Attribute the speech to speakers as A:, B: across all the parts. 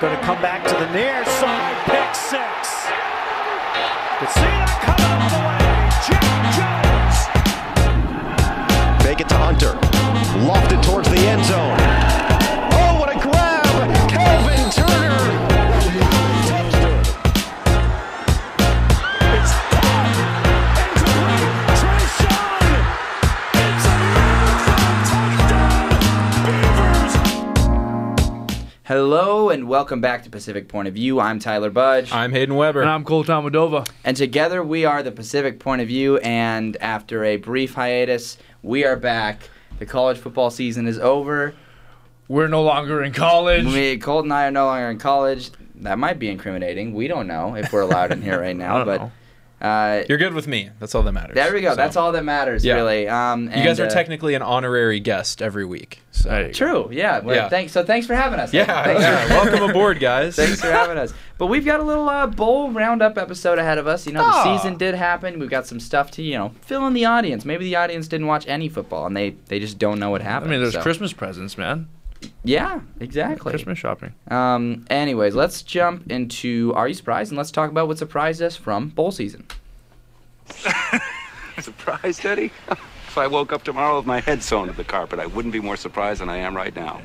A: Going to come back to the near side. Pick six. That coming all the way. Jack Jones.
B: Make it to Hunter. Lofted towards
C: Hello and welcome back to Pacific Point of View. I'm Tyler Budge.
D: I'm Hayden Weber.
E: And I'm Colt Almodova.
C: And together we are the Pacific Point of View. And after a brief hiatus, we are back. The college football season is over.
E: We're no longer in college.
C: We, Colt and I are no longer in college. That might be incriminating. We don't know if we're allowed in here right now.
E: I don't
C: but
E: know.
C: Uh,
D: You're good with me. That's all that matters.
C: there we go.
D: So,
C: That's all that matters,
D: Yeah.
C: really. Um,
D: You guys are
C: uh,
D: technically an honorary guest every week. So.
E: There you go.
C: True. Yeah. Well,
D: Yeah.
C: Thanks. So thanks for having us.
D: Yeah,
C: Thanks
D: yeah. Welcome aboard, guys.
C: Thanks for having us. But we've got a little uh, bowl roundup episode ahead of us. You know, the
D: Ah.
C: season did happen. We've got some stuff to, you know, fill in the audience. Maybe the audience didn't watch any football and they, they just don't know what happened.
E: I mean, there's
C: so-
E: Christmas presents, man.
C: Yeah, exactly.
E: Christmas shopping.
C: Um, anyways, let's jump into Are You Surprised? And let's talk about what surprised us from bowl season.
F: Surprised, Eddie? if I woke up tomorrow with my head sewn to the carpet, I wouldn't be more surprised than I am right now.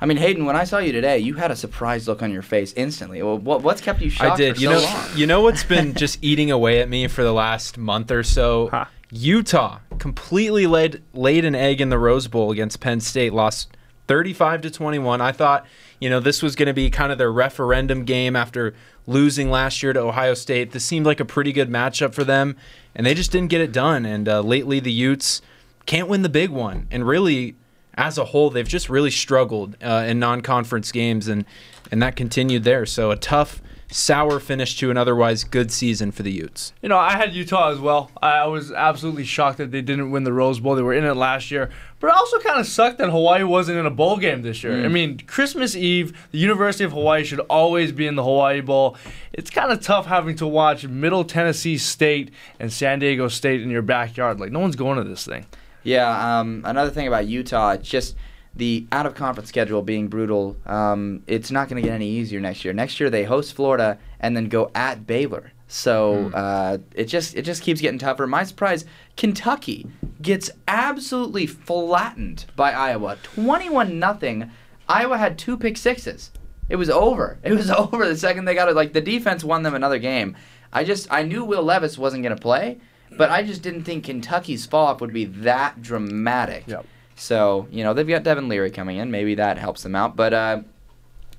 C: I mean, Hayden, when I saw you today, you had a surprised look on your face instantly. Well, what, what's kept you shocked
D: I did.
C: for
D: You
C: so
D: know,
C: long?
D: you know what's been just eating away at me for the last month or so.
E: Huh.
D: Utah completely laid laid an egg in the Rose Bowl against Penn State, lost 35 to 21. I thought, you know, this was going to be kind of their referendum game after losing last year to Ohio State. This seemed like a pretty good matchup for them, and they just didn't get it done. And uh, lately, the Utes can't win the big one, and really. As a whole, they've just really struggled uh, in non-conference games, and and that continued there. So a tough, sour finish to an otherwise good season for the Utes.
E: You know, I had Utah as well. I I was absolutely shocked that they didn't win the Rose Bowl. They were in it last year. But it also kind of sucked that Hawaii wasn't in a bowl game this year. I mean, Christmas Eve, the University of Hawaii should always be in the Hawaii Bowl. It's kind of tough having to watch Middle Tennessee State and San Diego State in your backyard. Like, no one's going to this thing.
C: Yeah. Um, another thing about Utah, it's just the out of conference schedule being brutal. Um, it's not going to get any easier next year. Next year they host Florida and then go at Baylor. So uh, it just it just keeps getting tougher. My surprise, Kentucky gets absolutely flattened by Iowa, twenty-one nothing. Iowa had two pick sixes. It was over. It was over the second they got it. Like the defense won them another game. I just I knew Will Levis wasn't going to play, but I just didn't think Kentucky's fall off would be that dramatic.
E: Yep.
C: So you know they've got Devin Leary coming in. Maybe that helps them out. But uh,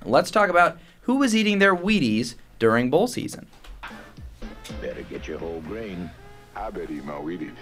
C: let's talk about who was eating their Wheaties during bowl season.
G: Better get your whole grain. I bet eat my Wheaties.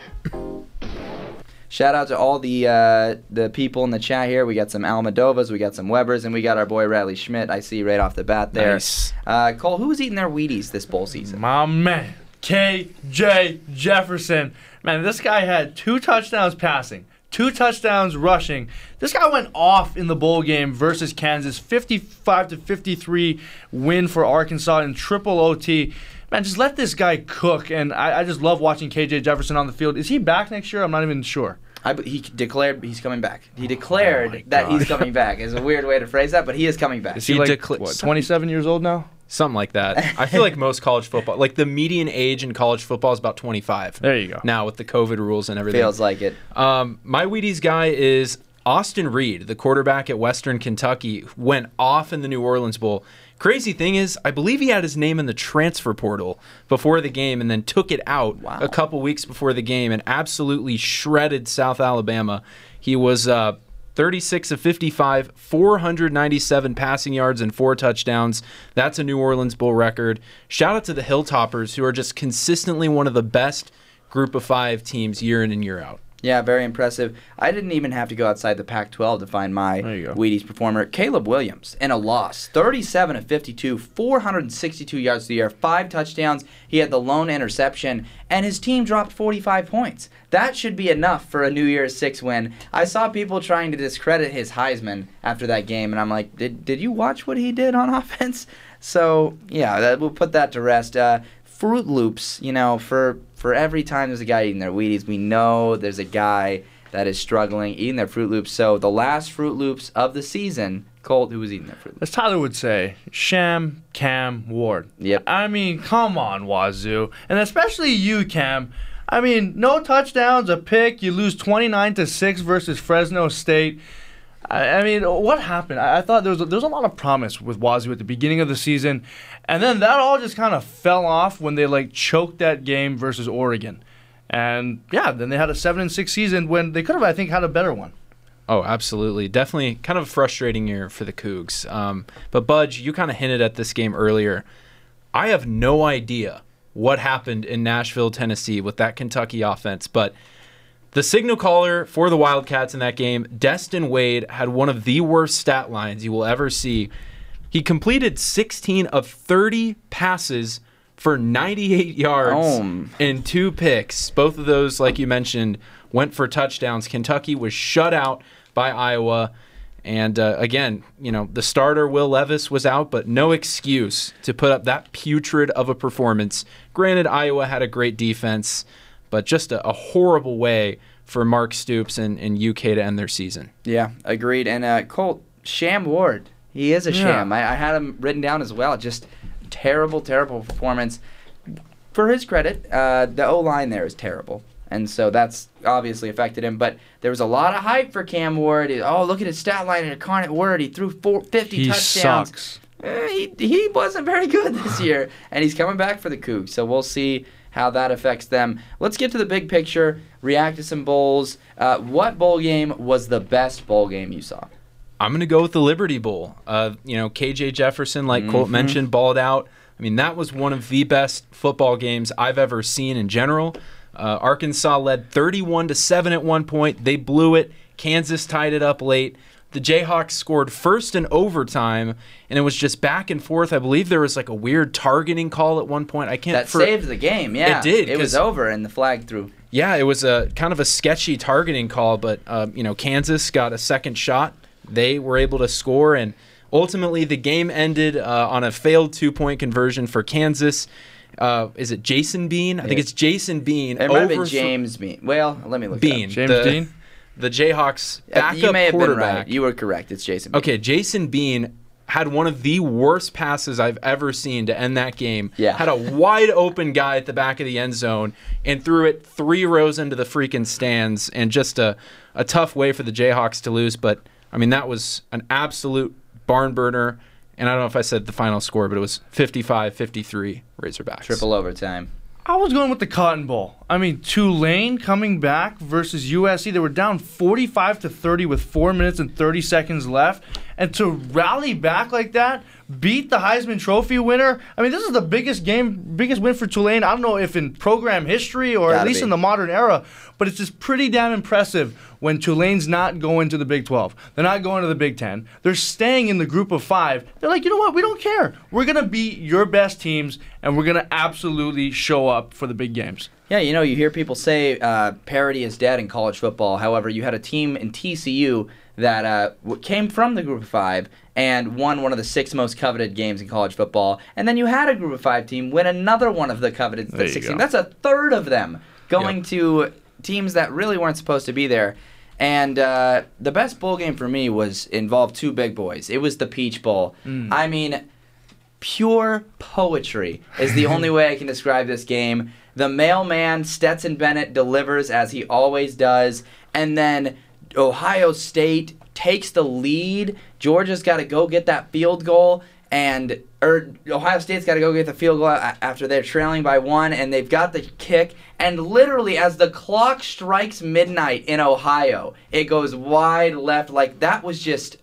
C: Shout out to all the uh, the people in the chat here. We got some Almodovas, we got some Webers, and we got our boy Riley Schmidt. I see right off the bat there.
D: Nice.
C: Uh, Cole, who's eating their Wheaties this bowl season?
E: My man, K.J. Jefferson. Man, this guy had two touchdowns passing, two touchdowns rushing. This guy went off in the bowl game versus Kansas, 55 to 53 win for Arkansas in triple OT. Man, just let this guy cook, and I, I just love watching KJ Jefferson on the field. Is he back next year? I'm not even sure.
C: I, he declared he's coming back. He declared
E: Oh
C: that he's coming back. Is a weird way to phrase that, but he is coming back.
E: Is he,
D: He
E: like
D: decla-
E: what, 27 years old now?
D: Something like that. I feel like most college football, like the median age in college football is about 25.
E: There you go.
D: Now with the COVID rules and everything.
C: Feels like it.
D: Um, my Wheaties guy is Austin Reed, the quarterback at Western Kentucky, went off in the New Orleans Bowl. Crazy thing is, I believe he had his name in the transfer portal before the game and then took it out
C: Wow.
D: a couple weeks before the game and absolutely shredded South Alabama. He was uh, 36 of 55, 497 passing yards and four touchdowns. That's a New Orleans Bowl record. Shout out to the Hilltoppers, who are just consistently one of the best group of five teams year in and year out.
C: Yeah, very impressive. I didn't even have to go outside the Pac-12 to find my. Wheaties performer, Caleb Williams, in a loss. 37 of 52, 462 yards to the air, five touchdowns. He had the lone interception, and his team dropped 45 points. That should be enough for a New Year's Six win. I saw people trying to discredit his Heisman after that game, and I'm like, did, did you watch what he did on offense? So, yeah, that, we'll put that to rest. Uh, Fruit Loops, you know, for for every time there's a guy eating their Wheaties, we know there's a guy that is struggling eating their Fruit Loops. So the last Fruit Loops of the season, Colt, who was eating that fruit?
E: As Tyler would say, Sham Cam Ward.
C: Yep.
E: I mean, come on, Wazoo, and especially you, Cam. I mean, no touchdowns, a pick. You lose 29 to six versus Fresno State. I, I mean, what happened? I, I thought there was a, there was a lot of promise with Wazoo at the beginning of the season, and then that all just kind of fell off when they like choked that game versus Oregon. And yeah, then they had a seven and six season when they could have, I think, had a better one.
D: Oh, absolutely. Definitely kind of a frustrating year for the Cougs. Um, but, Budge, you kind of hinted at this game earlier. I have no idea what happened in Nashville, Tennessee with that Kentucky offense, but the signal caller for the Wildcats in that game, Destin Wade, had one of the worst stat lines you will ever see. He completed 16 of 30 passes for 98 yards
C: Oh.
D: and two picks. Both of those, like you mentioned, went for touchdowns. Kentucky was shut out by Iowa. And uh, again, you know, the starter, Will Levis, was out, but no excuse to put up that putrid of a performance. Granted, Iowa had a great defense, but just a, a horrible way for Mark Stoops and, and UK to end their season.
C: Yeah, agreed. And uh, Colt, Sham Ward, he is a
E: Yeah.
C: sham. I, I had him written down as well. Just terrible, terrible performance. For his credit, uh, the O line there is terrible. And so that's obviously affected him. But there was a lot of hype for Cam Ward. Oh, look at his stat line in Incarnate Word. He threw four, 50
E: He
C: touchdowns.
E: sucks.
C: Eh, he, he wasn't very good this year, and he's coming back for the Cougs. So we'll see how that affects them. Let's get to the big picture. React to some bowls. Uh, what bowl game was the best bowl game you saw?
D: I'm going to go with the Liberty Bowl. Uh, you know, KJ Jefferson, like
C: Mm-hmm.
D: Colt mentioned, balled out. I mean, that was one of the best football games I've ever seen in general. Uh, Arkansas led 31 to 7 at one point. They blew it. Kansas tied it up late. The Jayhawks scored first in overtime, and it was just back and forth. I believe there was like a weird targeting call at one point. I can't.
C: That
D: for-
C: saved the game. Yeah,
D: It did,
C: It was over, and the flag threw.
D: yeah, it was a kind of a sketchy targeting call, but uh, you know, Kansas got a second shot. They were able to score, and ultimately the game ended uh, on a failed two-point conversion for Kansas. Uh, is it Jason Bean? I think it's Jason Bean.
C: It might have been
D: overthro-
C: James Bean. Well, let me look. it
D: Bean.
C: up.
E: James
D: the,
E: Dean?
D: The Jayhawks
C: Uh,
D: backup
C: you may have been
D: quarterback.
C: right. You were correct. It's Jason. Bean.
D: Okay, Jason Bean had one of the worst passes I've ever seen to end that game.
C: Yeah.
D: Had a wide open guy at the back of the end zone and threw it three rows into the freaking stands and just a, a tough way for the Jayhawks to lose. But I mean that was an absolute barn burner. And I don't know if I said the final score, but it was 55-53 Razorbacks.
C: Triple overtime.
E: I was going with the Cotton Bowl. I mean, Tulane coming back versus USC. They were down 45 to 30 with 4 minutes and 30 seconds left. And to rally back like that, beat the Heisman Trophy winner. I mean, this is the biggest game, biggest win for Tulane. I don't know if in program history or at
C: Gotta
E: least
C: be.
E: in the modern era, but it's just pretty damn impressive when Tulane's not going to the Big 12. They're not going to the Big 10. They're staying in the group of five. They're like, you know what? We don't care. We're going to beat your best teams, and we're going to absolutely show up for the big games.
C: Yeah, you know, you hear people say uh, parity is dead in college football. However, you had a team in TCU that uh, came from the Group of Five and won one of the six most coveted games in college football. And then you had a Group of Five team win another one of the coveted
E: you
C: six teams. That's a third of them going
D: Yep.
C: to teams that really weren't supposed to be there. And uh, the best bowl game for me was involved two big boys. It was the Peach Bowl. I mean, pure poetry is the only way I can describe this game. The mailman Stetson Bennett delivers as he always does, and then Ohio State takes the lead. Georgia's got to go get that field goal, and or Ohio State's got to go get the field goal after they're trailing by one, and they've got the kick. And literally, as the clock strikes midnight in Ohio, it goes wide left. Like that was just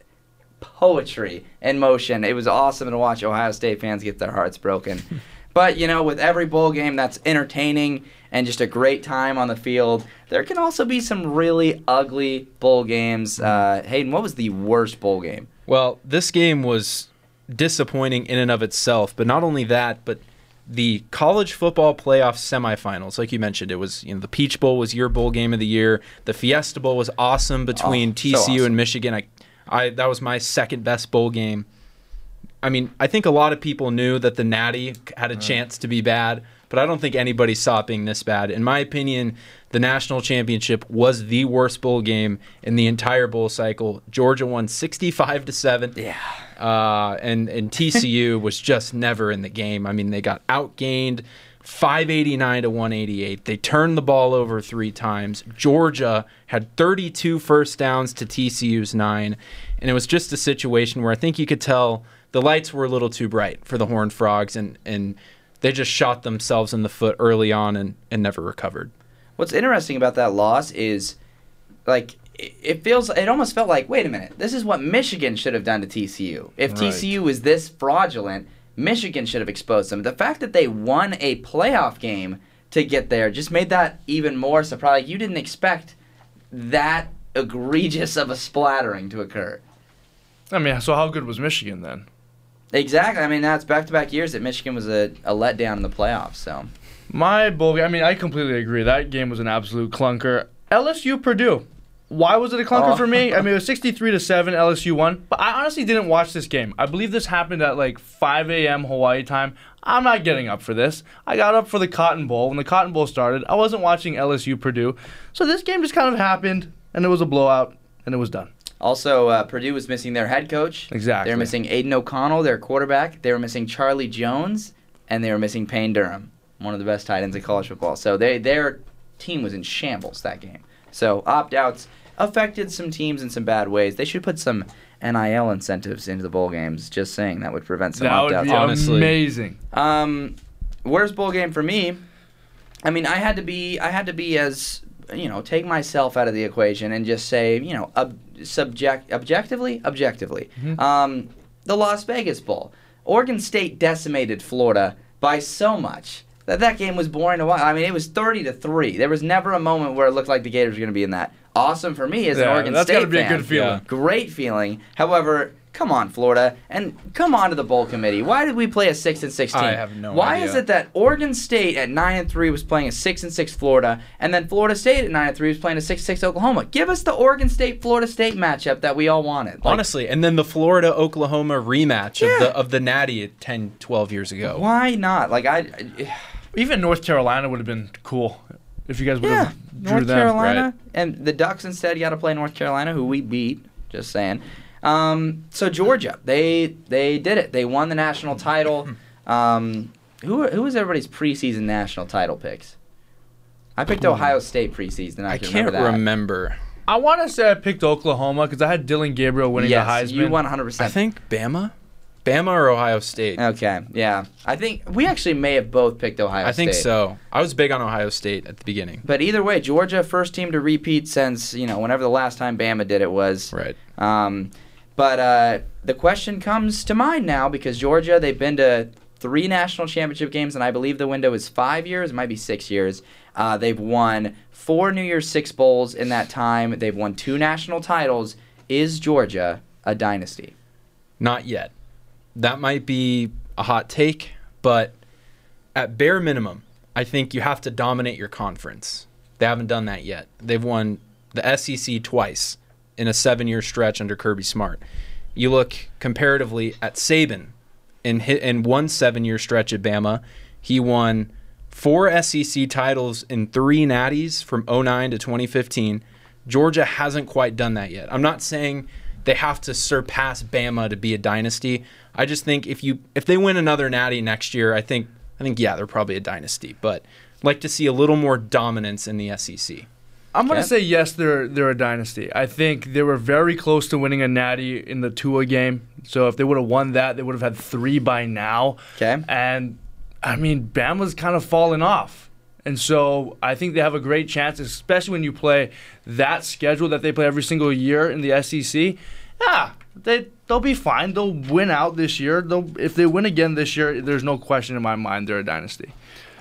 C: poetry in motion. It was awesome to watch Ohio State fans get their hearts broken. but, you know, with every bowl game that's entertaining and just a great time on the field, there can also be some really ugly bowl games. Uh, Hayden, what was the worst bowl game?
D: Well, this game was disappointing in and of itself, but not only that, but the college football playoff semifinals, like you mentioned, it was you know the Peach Bowl was your bowl game of the year. The Fiesta Bowl was awesome between
C: Oh, so
D: TCU
C: awesome.
D: and Michigan. I, I that was my second best bowl game. I mean, I think a lot of people knew that the Natty had a chance to be bad, but I don't think anybody saw it being this bad. In my opinion, the national championship was the worst bowl game in the entire bowl cycle. Georgia won 65 to 7.
C: Yeah.
D: Uh, and and TCU was just never in the game. I mean, they got outgained 589 to 188. They turned the ball over three times. Georgia had 32 first downs to TCU's nine. And it was just a situation where I think you could tell the lights were a little too bright for the Horned Frogs, and, and they just shot themselves in the foot early on and, and never recovered.
C: What's interesting about that loss is, like, it it feels, it almost felt like, wait a minute, this is what Michigan should have done to TCU. If
E: Right.
C: TCU was this fraudulent, Michigan should have exposed them. The fact that they won a playoff game to get there just made that even more surprising. You didn't expect that egregious of a splattering to occur.
E: I mean, so how good was Michigan then?
C: Exactly. I mean, that's back to back years that Michigan was a, a letdown in the playoffs. So,
E: My bowl game, I mean, I completely agree. That game was an absolute clunker. LSU Purdue. Why was it a clunker
C: Oh.
E: for me? I mean, it was 63 to 7, LSU won. But I honestly didn't watch this game. I believe this happened at like 5 a.m. Hawaii time. I'm not getting up for this. I got up for the Cotton Bowl. When the Cotton Bowl started, I wasn't watching LSU Purdue. So this game just kind of happened, and it was a blowout, and it was done.
C: Also, uh, Purdue was missing their head coach.
E: Exactly.
C: They were missing Aidan O'Connell, their quarterback. They were missing Charlie Jones, and they were missing Payne Durham, one of the best tight ends in college football. So they their team was in shambles that game. So opt outs affected some teams in some bad ways. They should put some NIL incentives into the bowl games. Just saying that would prevent some
E: That
C: opt
E: would
C: outs.
E: be
D: honestly.
E: amazing.
C: Um, worst bowl game for me. I mean, I had to be, I had to be as, you know, take myself out of the equation and just say, you know, ob- subject, objectively, objectively, um, the Las Vegas Bowl. Oregon State decimated Florida by so much that that game was boring to watch. I mean, it was thirty to three. There was never a moment where it looked like the Gators were going to be in that. Awesome for me as an
E: Yeah,
C: Oregon
E: that's
C: State
E: gotta be a
C: fan.
E: good feeling.
C: Great feeling. However, come on, Florida, and come on to the bowl committee. Why did we play a six and six team?
D: I have no
C: Why
D: idea.
C: is it that Oregon State at nine and three was playing a six and six Florida, and then Florida State at nine and three was playing a six six Oklahoma? Give us the Oregon State Florida State matchup that we all wanted. Like,
D: Honestly, and then the Florida Oklahoma rematch
C: Yeah.
D: of the of the Natty at 10, 12 years ago.
C: why not? Like I, I
E: Even North Carolina would have been cool if you guys would
C: yeah,
E: have drew
C: North
E: them.
C: Carolina,
D: right.
C: and the Ducks instead got to play North Carolina, who we beat. Just saying. Um, so Georgia, they they did it. They won the national title. Um, who who was everybody's preseason national title picks? I picked Ohio State preseason. I,
D: I
C: can
D: can't
C: remember that.
D: remember.
E: I want to say I picked Oklahoma because I had Dillon Gabriel winning
C: yes,
E: the Heisman.
C: you 100. percent I
D: think Bama, Bama or Ohio State.
C: Okay, yeah. I think we actually may have both picked Ohio State.
D: I think so. I was big on Ohio State at the beginning.
C: But either way, Georgia first team to repeat since you know whenever the last time Bama did it was.
D: Right.
C: Um, but uh, the question comes to mind now because Georgia they've been to three national championship games and I believe the window is five years, might be six years. Uh, they've won four New Year's Six bowls in that time. They've won two national titles. Is Georgia a dynasty?
D: Not yet. That might be a hot take, but at bare minimum, I think you have to dominate your conference. They haven't done that yet. They've won the SEC twice in a seven year stretch under Kirby Smart. You look comparatively at Saban in, in one seven year stretch at Bama. He won four SEC titles in three natties from 09 to 2015. Georgia hasn't quite done that yet. I'm not saying they have to surpass Bama to be a dynasty. I just think if you if they win another natty next year, I think I think yeah, they're probably a dynasty, but I'd like to see a little more dominance in the SEC.
E: I'm gonna say yes, they're they're a dynasty. I think they were very close to winning a natty in the Tua game. So if they would have won that, they would have had three by now.
C: Okay.
E: And I mean, Bama's kind of fallen off. And so I think they have a great chance, especially when you play that schedule that they play every single year in the SEC. Yeah, they they'll be fine. They'll win out this year. They'll if they win again this year, there's no question in my mind they're a dynasty.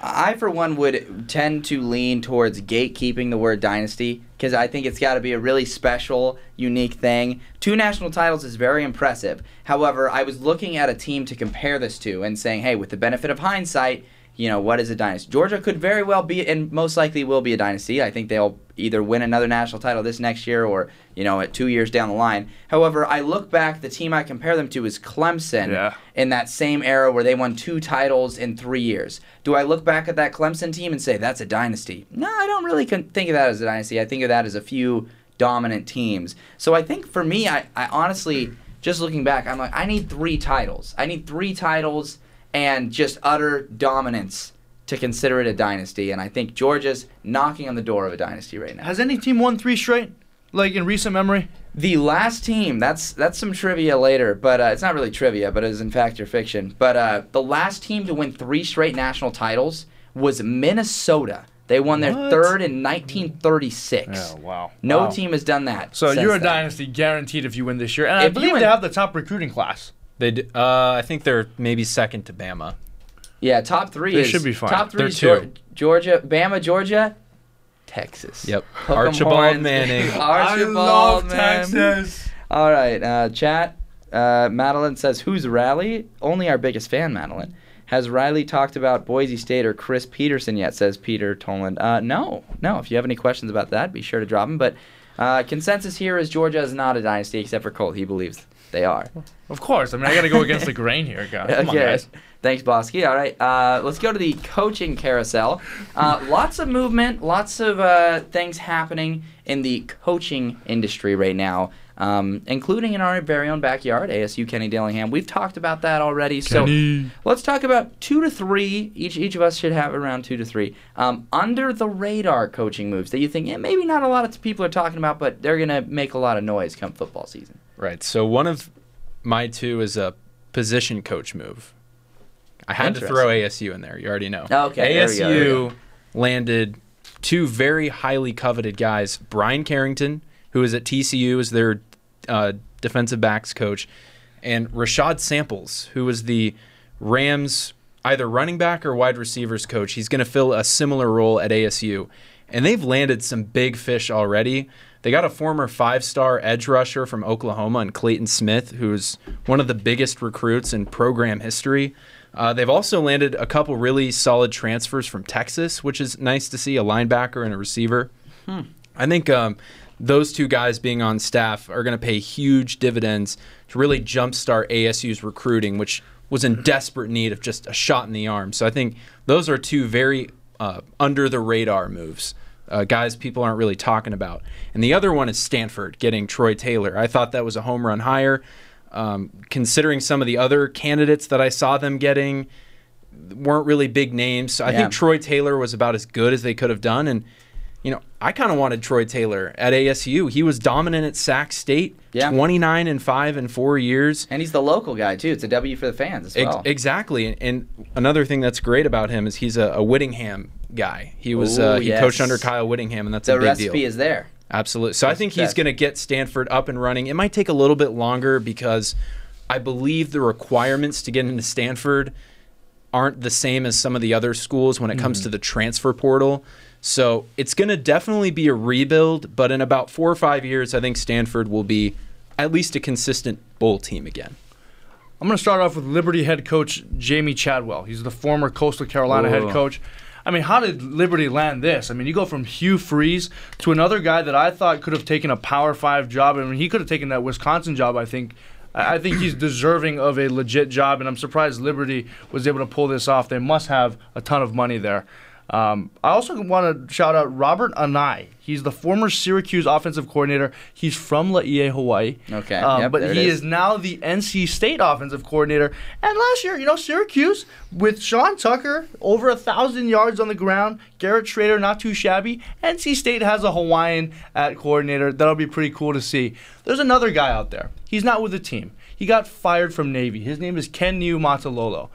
C: I, for one, would tend to lean towards gatekeeping the word dynasty because I think it's got to be a really special, unique thing. Two national titles is very impressive. However, I was looking at a team to compare this to and saying, hey, with the benefit of hindsight, you know, what is a dynasty? Georgia could very well be, and most likely will be a dynasty. I think they'll either win another national title this next year or, you know, at two years down the line. However, I look back, the team I compare them to is Clemson
E: Yeah.
C: in that same era where they won two titles in three years. Do I look back at that Clemson team and say that's a dynasty? No, I don't really think of that as a dynasty. I think of that as a few dominant teams. So I think for me, I, I honestly, just looking back, I'm like, I need three titles. I need three titles and just utter dominance to consider it a dynasty. And I think Georgia's knocking on the door of a dynasty right now.
E: Has any team won three straight? Like in recent memory?
C: The last team, that's that's some trivia later, but uh, it's not really trivia, but it is in fact your fiction. But uh, the last team to win three straight national titles was Minnesota. They won their
E: What?
C: third in 1936.
E: wow.
C: No
E: Wow.
C: team has done that.
E: So
C: since
E: you're a
C: then.
E: dynasty guaranteed if you win this year. And I
C: If you
E: believe
C: win-
E: they have the top recruiting class.
D: They, d- uh, I think they're maybe second to Bama.
C: Yeah, top three
E: They
C: is
E: should be fine.
C: Top three
D: They're
C: is
D: two.
C: Georgia, Bama, Georgia, Texas.
D: Yep.
C: Hook 'em
D: Archibald
C: horns.
D: Manning.
C: Archibald man. All right, uh, chat. Uh, Madeline says, "Who's Riley?" Only our biggest fan, Madeline. Has Riley talked about Boise State or Chris Petersen yet? Says Peter Toland. Uh, no, no. If you have any questions about that, be sure to drop them. But uh, consensus here is Georgia is not a dynasty, except for Colt. He believes they are.
E: Of course. I mean, I got to go against the grain here, guys. Come on, guys.
C: Thanks, Bosky. All right, uh, let's go to the coaching carousel. Uh, lots of movement, lots of uh, things happening in the coaching industry right now, um, including in our very own backyard, ASU Kenny Dillingham. We've talked about that already. So let's talk about two to three. Each each of us should have around two to three um, under the radar coaching moves that you think yeah, maybe not a lot of people are talking about, but they're gonna make a lot of noise come football season.
D: Right. So one of my two is a position coach move. I had to throw ASU in there. You already know.
C: Okay, there we
D: ASU
C: go, there we
D: landed two very highly coveted guys. Brian Carrington, who is at TCU, as their uh, defensive backs coach, and Rashad Samples, who was the Rams either running back or wide receivers coach. He's going to fill a similar role at ASU. And they've landed some big fish already. They got a former five star edge rusher from Oklahoma and Clayton Smith, who's one of the biggest recruits in program history. Uh, they've also landed a couple really solid transfers from Texas, which is nice to see a linebacker and a receiver. I think um, those two guys being on staff are going to pay huge dividends to really jumpstart ASU's recruiting, which was in desperate need of just a shot in the arm. So I think those are two very uh, under the radar moves. Uh, guys people aren't really talking about. And the other one is Stanford getting Troy Taylor. I thought that was a home run hire. Um, considering some of the other candidates that I saw them getting weren't really big names. So I
C: Yeah.
D: think Troy Taylor was about as good as they could have done. And, you know, I kind of wanted Troy Taylor at ASU. He was dominant at Sac State,
C: Yeah.
D: 29 and 5 in four years.
C: And he's the local guy too. It's a W for the fans as
D: Ex-
C: well.
D: exactly. And, and another thing that's great about him is he's a, a Whittingham guy. He was
C: Ooh,
D: uh, he coached under Kyle Whittingham, and that's
C: the
D: a big
C: recipe
D: deal.
C: is there.
D: Absolutely. So I think he's going to get Stanford up and running. It might take a little bit longer because I believe the requirements to get into Stanford aren't the same as some of the other schools when it comes
C: Mm-hmm.
D: to the transfer portal. So it's going to definitely be a rebuild, but in about four or five years, I think Stanford will be at least a consistent bowl team again.
E: I'm going to start off with Liberty head coach Jamey Chadwell. He's the former Coastal Carolina head coach. I mean, how did Liberty land this? I mean, you go from Hugh Freeze to another guy that I thought could have taken a Power Five job. I mean, he could have taken that Wisconsin job. I think. I think he's deserving of a legit job, and I'm surprised Liberty was able to pull this off. They must have a ton of money there. Um, I also want to shout out Robert Anae. He's the former Syracuse offensive coordinator. He's from Laie, Hawaii.
C: Okay,
E: Um,
C: yep,
E: but he
C: is.
E: is now the NC State offensive coordinator. And last year, you know, Syracuse with Sean Tucker over a thousand yards on the ground, Garrett Shrader not too shabby. NC State has a Hawaiian at coordinator. That'll be pretty cool to see. There's another guy out there. He's not with the team. He got fired from Navy. His name is Ken Niumatalolo.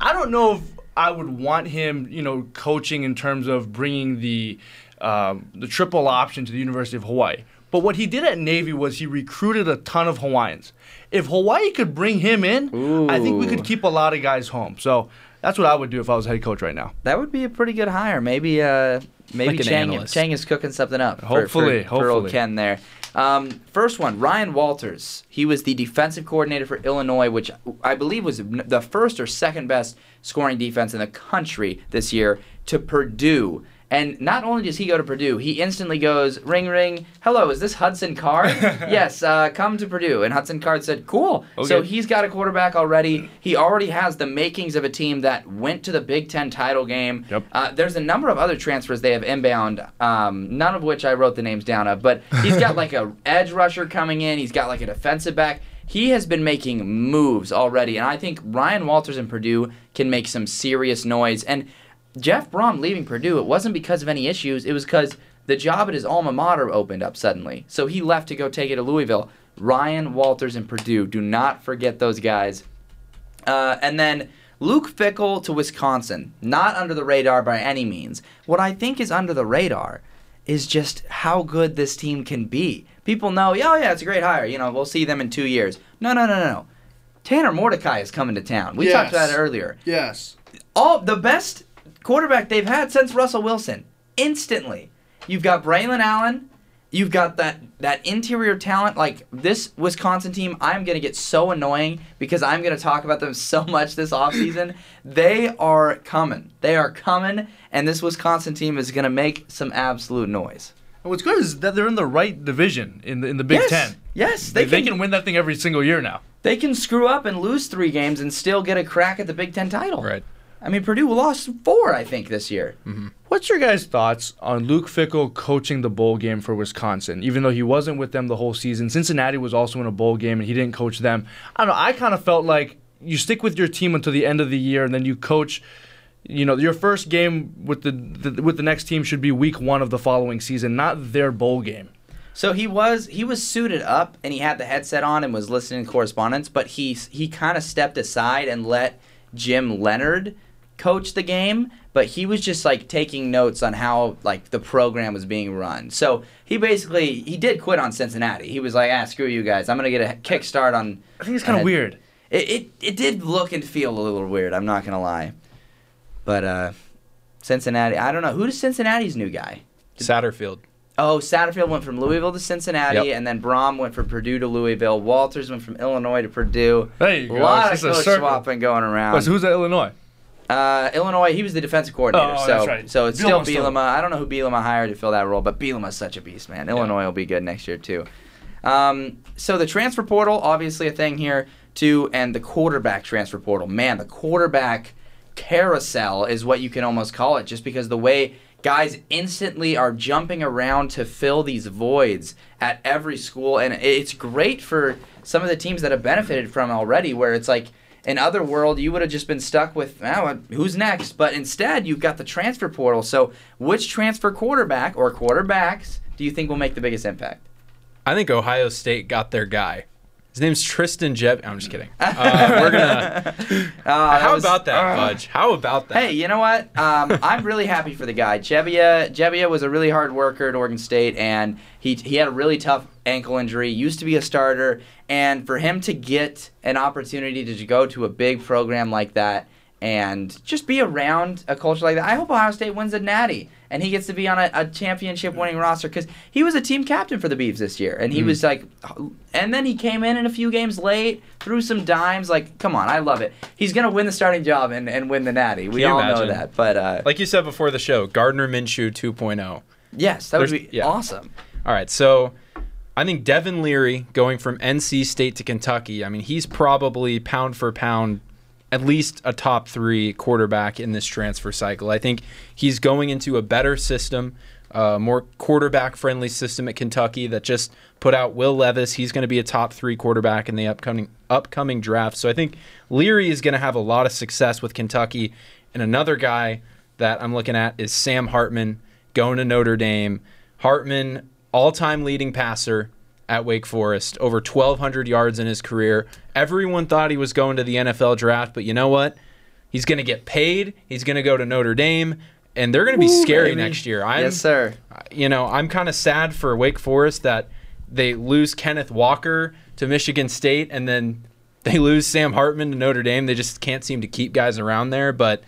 E: I don't know if I would want him, you know, coaching in terms of bringing the um, the triple option to the University of Hawaii. But what he did at Navy was he recruited a ton of Hawaiians. If Hawaii could bring him in, I think we could keep a lot of guys home. So that's what I would do if I was head coach right now.
C: That would be a pretty good hire. Maybe uh maybe
D: Like
C: Chang. Chang is cooking something up. for-
E: Hopefully,
C: for, for old. Ken there. Um, first one, Ryan Walters. He was the defensive coordinator for Illinois, which I believe was the first or second best scoring defense in the country this year, to Purdue. And not only does he go to Purdue, he instantly goes, ring, ring, hello, is this Hudson Card? yes, uh, come to Purdue. And Hudson Card said, cool. So he's got a quarterback already. He already has the makings of a team that went to the Big Ten title game.
E: Yep.
C: Uh, there's a number of other transfers they have inbound, um, none of which I wrote the names down of, but he's got like a edge rusher coming in. He's got like a defensive back. He has been making moves already, and I think Ryan Walters in Purdue can make some serious noise. And Jeff Brohm leaving Purdue, it wasn't because of any issues. It was because the job at his alma mater opened up suddenly. So he left to go take it to Louisville. Ryan Walters in Purdue. Do not forget those guys. Uh, and then Luke Fickell to Wisconsin. Not under the radar by any means. What I think is under the radar is just how good this team can be. People know, yeah, oh, yeah, it's a great hire. You know, we'll see them in two years. No, no, no, no, no. Tanner Mordecai is coming to town. We talked about it earlier
E: Yes.
C: all the best quarterback they've had since Russell Wilson. Instantly, you've got Braelon Allen. You've got that that interior talent. Like this Wisconsin team, I'm gonna get so annoying because I'm gonna talk about them so much this offseason. they are coming. They are coming, and this Wisconsin team is gonna make some absolute noise.
E: And what's good is that they're in the right division in the in the Big
C: yes,
E: Ten.
C: yes,
E: They,
C: they,
E: they
C: can,
E: can win that thing every single year now.
C: They can screw up and lose three games and still get a crack at the Big Ten title.
D: Right.
C: I mean, Purdue lost four, I think, this year. Mm-hmm.
E: What's your guys' thoughts on Luke Fickell coaching the bowl game for Wisconsin? Even though he wasn't with them the whole season, Cincinnati was also in a bowl game and he didn't coach them. I don't know. I kind of felt like you stick with your team until the end of the year and then you coach. You know, your first game with the, the with the next team should be week one of the following season, not their bowl game.
C: So he was he was suited up and he had the headset on and was listening to correspondence, but he he kind of stepped aside and let Jim Leonard coach the game, but he was just like taking notes on how like the program was being run. So he basically he did quit on Cincinnati. He was like, "Ah, screw you guys. I'm gonna get a kickstart on."
E: I think it's kind of weird.
C: It, it it did look and feel a little weird. I'm not gonna lie, but uh, Cincinnati. I don't know who does Cincinnati's new guy.
D: Satterfield.
C: Oh, Satterfield went from Louisville to Cincinnati,
D: Yep.
C: and then Brohm went from Purdue to Louisville. Walters went from Illinois to Purdue.
E: There you
C: a
E: go.
C: lot
E: It's
C: of coach swapping going around.
E: Wait, so who's at Illinois?
C: Uh, Illinois, he was the defensive coordinator,
E: Oh,
C: so
E: that's right.
C: so it's still
E: Bielema's still-
C: Bielema. I don't know who Bielema hired to fill that role, but Bielema's such a beast, man. Illinois will be good next year too. Um, so the transfer portal, obviously a thing here too, and the quarterback transfer portal. Man, the quarterback carousel is what you can almost call it, just because the way guys instantly are jumping around to fill these voids at every school, and it's great for some of the teams that have benefited from already, where it's like. In other world, you would have just been stuck with, oh, who's next? But instead, you've got the transfer portal. So, which transfer quarterback or quarterbacks do you think will make the biggest impact?
D: I think Ohio State got their guy. His name's Tristan Jeb. I'm just kidding. Uh, we're gonna.
C: Uh,
D: How
C: was-
D: about that,
C: uh,
D: Fudge? How about that?
C: Hey, you know what? Um, I'm really happy for the guy. Gebbia, Gebbia was a really hard worker at Oregon State, and he he had a really tough ankle injury. Used to be a starter, and for him to get an opportunity to go to a big program like that and just be around a culture like that, I hope Ohio State wins a Natty and he gets to be on a, a championship-winning roster because he was a team captain for the Beavs this year, and he was like, and then he came in in a few games late, threw some dimes. Like, come on, I love it. He's gonna win the starting job and, and win the Natty. We all know that, but uh,
D: Like you said before the show, Gardner Minshew 2.0.
C: yes, that would be
D: yeah.
C: awesome.
D: All right, so I think Devin Leary going from NC State to Kentucky. I mean, he's probably pound for pound at least a top three quarterback in this transfer cycle. I think he's going into a better system, a more quarterback friendly system at Kentucky that just put out Will Levis. He's going to be a top three quarterback in the upcoming upcoming draft. So I think Leary is going to have a lot of success with Kentucky. And another guy that I'm looking at is Sam Hartman going to Notre Dame. Hartman, all time leading passer at Wake Forest, over 1,200 yards in his career. Everyone thought he was going to the NFL draft, but you know what? He's going to get paid. He's going to go to Notre Dame, and they're going to be scary
C: baby.
D: next year. I'm,
C: yes, sir.
D: You know, I'm kind of sad for Wake Forest that they lose Kenneth Walker to Michigan State, and then they lose Sam Hartman to Notre Dame. They just can't seem to keep guys around there, but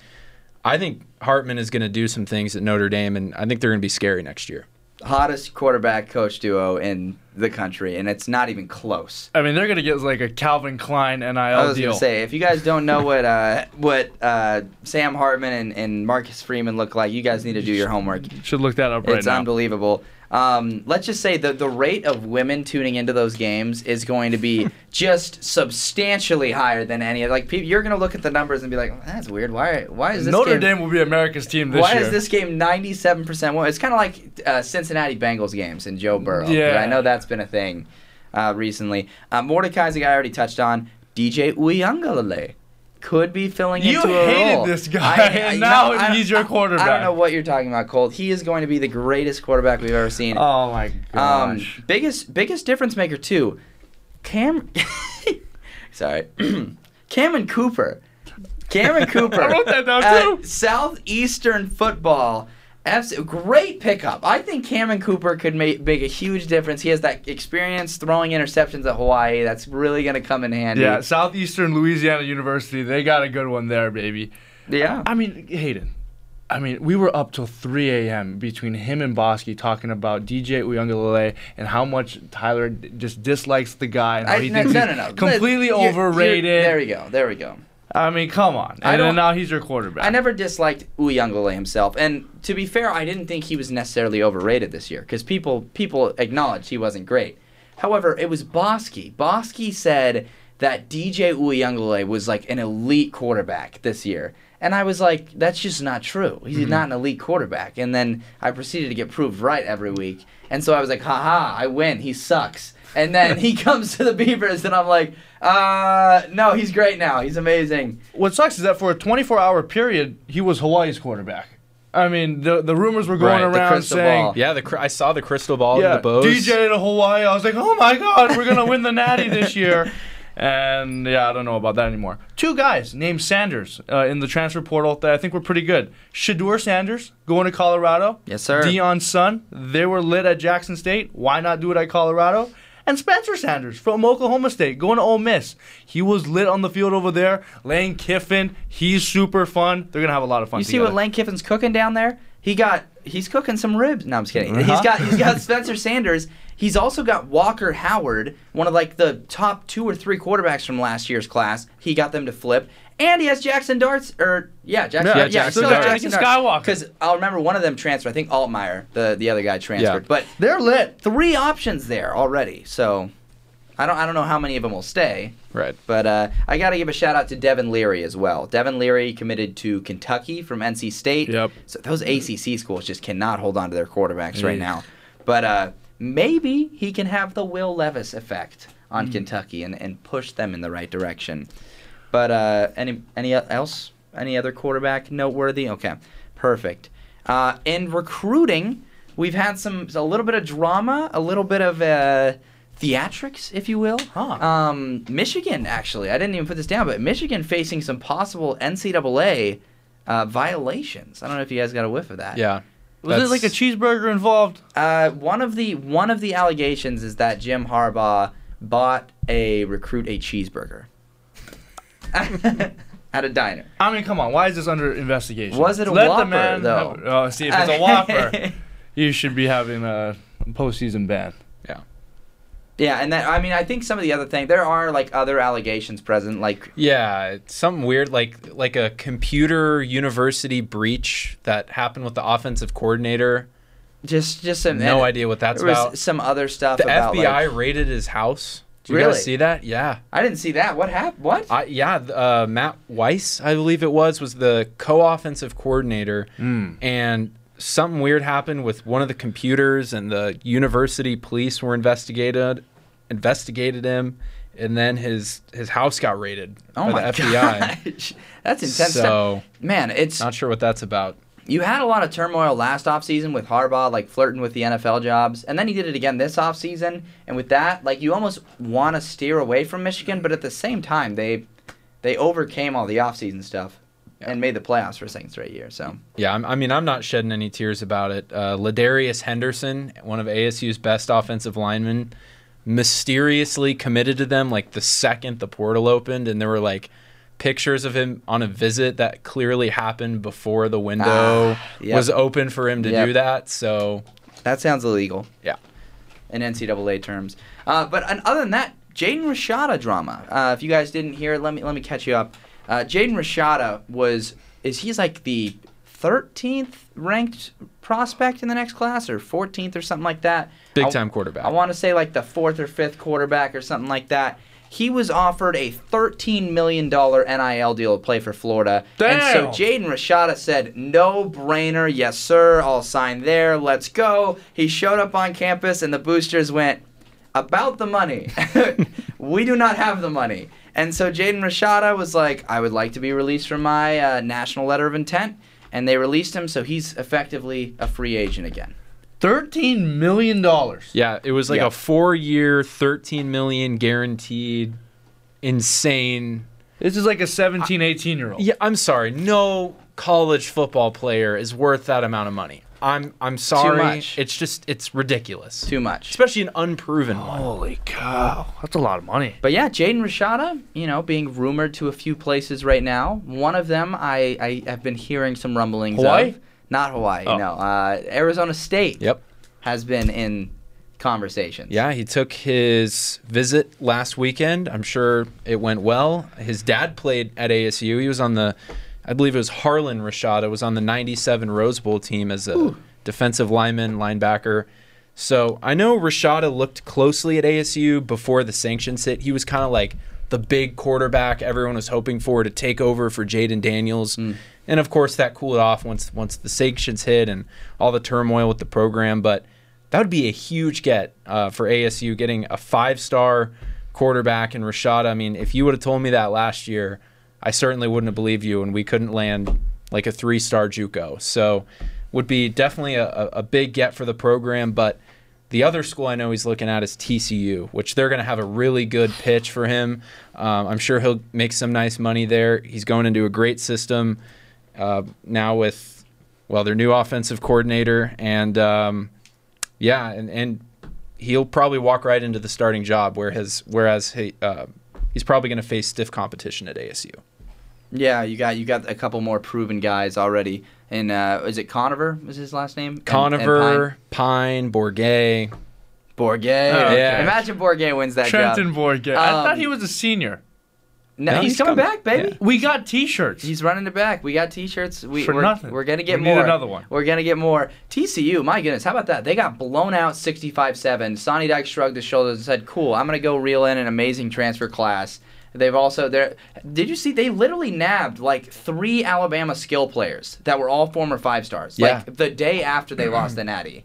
D: I think Hartman is going to do some things at Notre Dame, and I think they're going to be scary next year.
C: Hottest quarterback coach duo in the country, and it's not even close.
E: I mean, they're gonna get like a Calvin Klein NIL deal.
C: I was
E: deal.
C: gonna say, if you guys don't know what uh, what uh, Sam Hartman and, and Marcus Freeman look like, you guys need to do your homework.
E: Should look that up right
C: it's
E: now.
C: unbelievable. Um, let's just say the the rate of women tuning into those games is going to be just substantially higher than any. Like people, you're gonna look at the numbers and be like, that's weird. Why why is this
E: Notre
C: game,
E: Dame will be America's team this
C: why
E: year.
C: is this game 97% women? It's kind of like uh, Cincinnati Bengals games and Joe Burrow.
E: Yeah.
C: I know that's been a thing uh, recently. Uh, Mordecai's a guy I already touched on. DJ Uiagalelei could be filling
E: You
C: into a role.
E: You hated this guy, and now
C: I-
E: he's your quarterback.
C: I don't know what you're talking about, Colt. He is going to be the greatest quarterback we've ever seen.
E: Oh my
C: Um,
E: gosh.
C: biggest biggest difference maker too. Cam, sorry, Cameron Cooper. Cameron Cooper.
E: I wrote that down, too.
C: Southeastern football. Abs- great pickup. I think Cameron Cooper could make, make a huge difference. He has that experience throwing interceptions at Hawaii. That's really going to come in handy.
E: yeah, Southeastern Louisiana University, they got a good one there, baby.
C: Yeah.
E: I mean, Hayden. I mean, we were up till 3 a.m. between him and Bosky talking about DJ Uiagalelei and how much Tyler d- just dislikes the guy and how
C: I-
E: he
C: no,
E: thinks
C: no,
E: he's
C: no, no.
E: completely
C: You're- you're-
E: overrated.
C: there we go. There we go.
E: I mean, come on.
C: I
E: And
C: don't-
E: now he's your quarterback.
C: I never disliked Uyangale himself, and to be fair, I didn't think he was necessarily overrated this year because people people acknowledged he wasn't great. However, it was Bosky. Bosky said that DJ Uyangale was like an elite quarterback this year, and I was like, that's just not true. He's mm-hmm. not an elite quarterback. And then I proceeded to get proved right every week, and so I was like, haha, I win. He sucks. And then he comes to the Beavers, and I'm like, uh, no, he's great now. He's amazing.
E: what sucks is that for a 24-hour period, he was Hawaii's quarterback. I mean, the the rumors were going
D: Right, the
E: around
C: crystal
E: saying,
C: ball.
D: Yeah, the cr- I saw the crystal ball
E: yeah,
D: to the bows.
E: DJ to Hawaii. I was like, oh my god, we're gonna win the Natty this year. And yeah, I don't know about that anymore. Two guys named Sanders uh, in the transfer portal that I think were pretty good. Shedeur Sanders going to Colorado.
C: Yes, sir.
E: Deion's son. They were lit at Jackson State. Why not do it at Colorado? And Spencer Sanders from Oklahoma State going to Ole Miss. He was lit on the field over there. Lane Kiffin, he's super fun. They're gonna have a lot of fun.
C: You see
E: together.
C: what Lane Kiffin's cooking down there? He got he's cooking some ribs. No, I'm just kidding. He's
E: Uh-huh.
C: got he's got Spencer Sanders. He's also got Walker Howard, one of like the top two or three quarterbacks from last year's class. He got them to flip. And he has Jackson Darts, or yeah, Jackson.
E: Yeah,
C: Yeah,
E: Jackson
C: still got
E: Darts.
C: Jackson
E: Skywalker.
C: Because I'll remember one of them transferred. I think Altmyer, the the other guy transferred.
D: Yeah.
C: But
E: They're lit.
C: three options there already. So I don't I don't know how many of them will stay.
D: Right.
C: But uh, I got to give a shout out to Devin Leary as well. Devin Leary committed to Kentucky from NC State.
E: Yep.
C: So those ACC schools just cannot hold on to their quarterbacks right now. But uh, maybe he can have the Will Levis effect on
E: Mm.
C: Kentucky and, and push them in the right direction. But uh, any any else? Any other quarterback noteworthy? Okay, perfect. Uh, in recruiting, we've had some a little bit of drama, a little bit of uh, theatrics, if you will.
E: Huh.
C: Um, Michigan, actually, I didn't even put this down, but Michigan facing some possible NCAA uh, violations. I don't know if you guys got a whiff of that.
D: Yeah.
E: Was it like a cheeseburger involved?
C: Uh, one of the one of the allegations is that Jim Harbaugh bought a recruit a cheeseburger at a diner.
E: I mean, come on. Why is this under investigation?
C: Was it a
E: Let
C: Whopper,
E: the man
C: though?
E: have- oh, see, if it's a Whopper, you should be having a postseason ban.
D: Yeah.
C: Yeah, and that I mean I think some of the other thing there are like other allegations present like
D: Yeah, it's something weird like like a computer university breach that happened with the offensive coordinator.
C: just just some
D: No idea what that's
C: there was
D: about.
C: some other stuff
D: The
C: about
D: FBI
C: like-
D: raided his house. Did you
C: Really?
D: guys see that? Yeah.
C: I didn't see that. What happened? What?
D: I, yeah, uh, Matt Weiss, I believe it was, was the co-offensive coordinator,
C: Hmm.
D: and something weird happened with one of the computers, and the university police were investigated, investigated him, and then his his house got raided
C: oh
D: by the FBI.
C: gosh. That's intense. stuff.
D: So
C: Man, it's
D: not sure what that's about.
C: You had a lot of turmoil last offseason with Harbaugh like flirting with the NFL jobs, and then he did it again this offseason. And with that, like you almost want to steer away from Michigan, but at the same time, they they overcame all the offseason stuff and made the playoffs for a second straight year. So
D: Yeah, I'm, I mean, I'm not shedding any tears about it. Uh, Ladarius Henderson, one of ASU's best offensive linemen, mysteriously committed to them like the second the portal opened, and there were like pictures of him on a visit that clearly happened before the window
C: Ah, yep.
D: was open for him to
C: Yep.
D: do that. So
C: That sounds illegal
D: Yeah.
C: in NCAA terms. Uh, but and other than that, Jaden Rashada drama. Uh, if you guys didn't hear let me let me catch you up. Uh, Jaden Rashada was is he's like the 13th ranked prospect in the next class or 14th or something like that.
D: Big
C: I-
D: time quarterback.
C: I want to say like the fourth or fifth quarterback or something like that. He was offered a $13 million NIL deal to play for Florida. And so Jaden Rashada said, no brainer. Yes, sir. I'll sign there. Let's go. He showed up on campus, and the boosters went, about the money. we do not have the money. And so Jaden Rashada was like, I would like to be released from my uh, national letter of intent. And they released him, so he's effectively a free agent again.
E: Thirteen million dollars.
D: Yeah, it was like
C: Yeah.
D: a four-year, thirteen million guaranteed, insane.
E: This is like a 17, 18 year old.
D: Yeah, I'm sorry. No college football player is worth that amount of money. I'm I'm sorry.
C: much.
D: It's just it's ridiculous.
C: Too much.
D: Especially an unproven one.
E: Holy cow, that's a lot of money.
C: But yeah, Jaden Rashada, you know, being rumored to a few places right now. One of them, I, I have been hearing some rumblings
E: Hawaii?
C: of. Not Hawaii,
E: Oh.
C: no. Uh, Arizona State
D: Yep.
C: has been in conversations.
D: Yeah, he took his visit last weekend. I'm sure it went well. His dad played at ASU. He was on the, I believe it was Harlan Rashada, was on the 97 Rose Bowl team as a defensive lineman, linebacker. So I know Rashada looked closely at ASU before the sanctions hit. He was kind of like the big quarterback everyone was hoping for to take over for Jaden Daniels. And of course, that cooled off once once the sanctions hit and all the turmoil with the program. But that would be a huge get uh, for ASU getting a five star quarterback in Rashada. I mean, if you would have told me that last year, I certainly wouldn't have believed you, and we couldn't land like a three star Juco. So, would be definitely a, a a big get for the program. But the other school I know he's looking at is TCU, which they're going to have a really good pitch for him. Um, I'm sure he'll make some nice money there. He's going into a great system uh, now with, well, their new offensive coordinator. And um, yeah, and, and he'll probably walk right into the starting job, where his, whereas he, uh, he's probably going to face stiff competition at ASU.
C: Yeah, you got you got a couple more proven guys already. And uh, is it Conover? Is his last name? And- and
D: Conover, Pyne, Bourguet.
C: Pyne? Bourguet.
E: Oh,
D: yeah.
C: Imagine Bourguet wins that
E: Trenton
C: job.
E: Bourguet. I
C: Um,
E: thought he was a senior.
C: No,
D: No,
C: he's,
D: he's
C: coming
D: coming.
C: back, baby.
D: Yeah.
E: We got T-shirts.
C: He's running it back. We got T-shirts. We,
E: For
C: we're,
E: nothing.
C: We're gonna get
E: We need
C: more.
E: another one.
C: We're gonna get more. TCU, my goodness, how about that? They got blown out 65-7. Sonny Dykes shrugged his shoulders and said, "Cool, I'm gonna go reel in an amazing transfer class." They've also there. Did you see? They literally nabbed like three Alabama skill players that were all former five stars.
D: Yeah.
C: Like the day after they lost the Natty.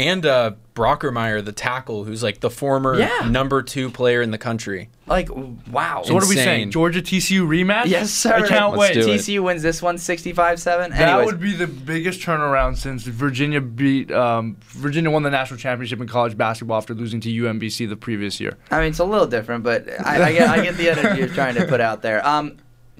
D: And uh, Brockermeyer, the tackle, who's like the former
C: Yeah.
D: number two player in the country.
C: Like wow.
E: so what are we saying? Georgia TCU rematch?
C: Yes, sir.
E: I can't
D: Let's
E: wait.
D: do it.
C: TCU wins this one 65-7.
E: That
C: Anyways,
E: would be the biggest turnaround since Virginia beat um, Virginia won the national championship in college basketball after losing to UMBC the previous year.
C: I mean, it's a little different, but I, I, get, I get the energy you're trying to put out there. Um,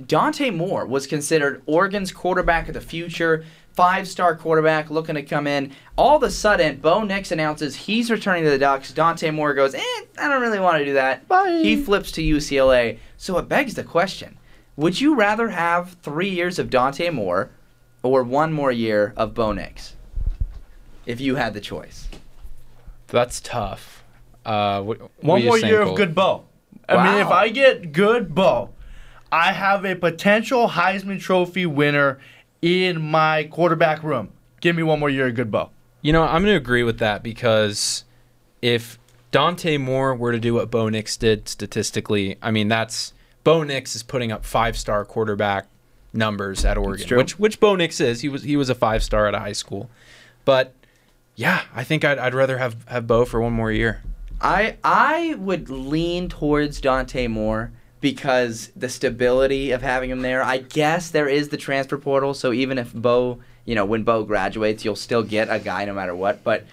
C: Dante Moore was considered Oregon's quarterback of the future, five star quarterback looking to come in. All of a sudden, Bo Nix announces he's returning to the Ducks. Dante Moore goes, eh, I don't really want to do that.
E: Bye.
C: He flips to UCLA. So it begs the question would you rather have three years of Dante Moore or one more year of Bo Nix? If you had the choice.
D: That's tough. Uh, what, what
E: One
D: do
E: more year of good Bo. I mean, if I get good Bo, I have a potential Heisman Trophy winner in my quarterback room. Give me one more year of good Bo.
D: You know, I'm going to agree with that because if Dante Moore were to do what Bo Nix did statistically, I mean, that's Bo Nix is putting up five star quarterback numbers at Oregon,
C: true.
D: which which Bo Nix is. He was he was a five star at a high school, but yeah, I think I'd, I'd rather have have Bo for one more year.
C: I I would lean towards Dante Moore because the stability of having him there. I guess there is the transfer portal, so even if Bo, you know, when Bo graduates, you'll still get a guy no matter what. But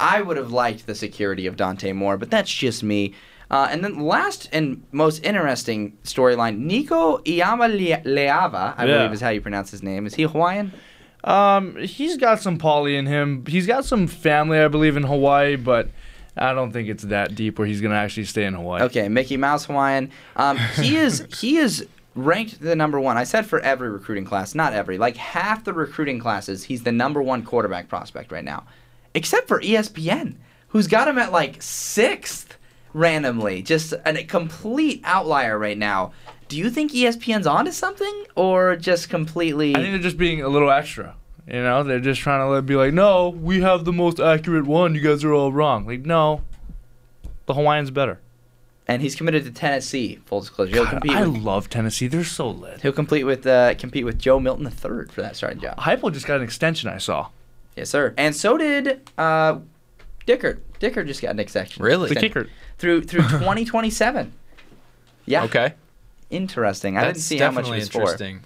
C: I would have liked the security of Dante Moore, but that's just me. Uh, and then last and most interesting storyline, Nico Iamaleava, I
E: Yeah.
C: believe is how you pronounce his name. Is he Hawaiian?
E: Um, he's got some poly in him. He's got some family, I believe, in Hawaii, but I don't think it's that deep where he's gonna actually stay in Hawaii.
C: Okay, Mickey Mouse Hawaiian. Um, he is he is ranked the number one. I said for every recruiting class, not every. Like half the recruiting classes, he's the number one quarterback prospect right now. except for ESPN, who's got him at like sixth randomly. Just a complete outlier right now. Do you think ESPN's onto something, or just completely?
E: I think they're just being a little extra. You know, they're just trying to let- be like, no, we have the most accurate one. You guys are all wrong. Like, no, the Hawaiian's better.
C: and he's committed to Tennessee. Full disclosure, he'll
E: God,
C: compete.
E: I
C: with,
E: love Tennessee. They're so lit.
C: he'll compete with uh, compete with Joe Milton III for that starting job.
E: Heupel just got an extension. I saw.
C: Yes, sir. And so did uh, Dickert. Dickert just got an extension.
D: Really?
E: The
C: Extension.
E: kicker.
C: through through 2027. Yeah.
D: Okay.
C: Interesting. I
D: That's
C: didn't see how much it
D: definitely
C: was for.
D: interesting.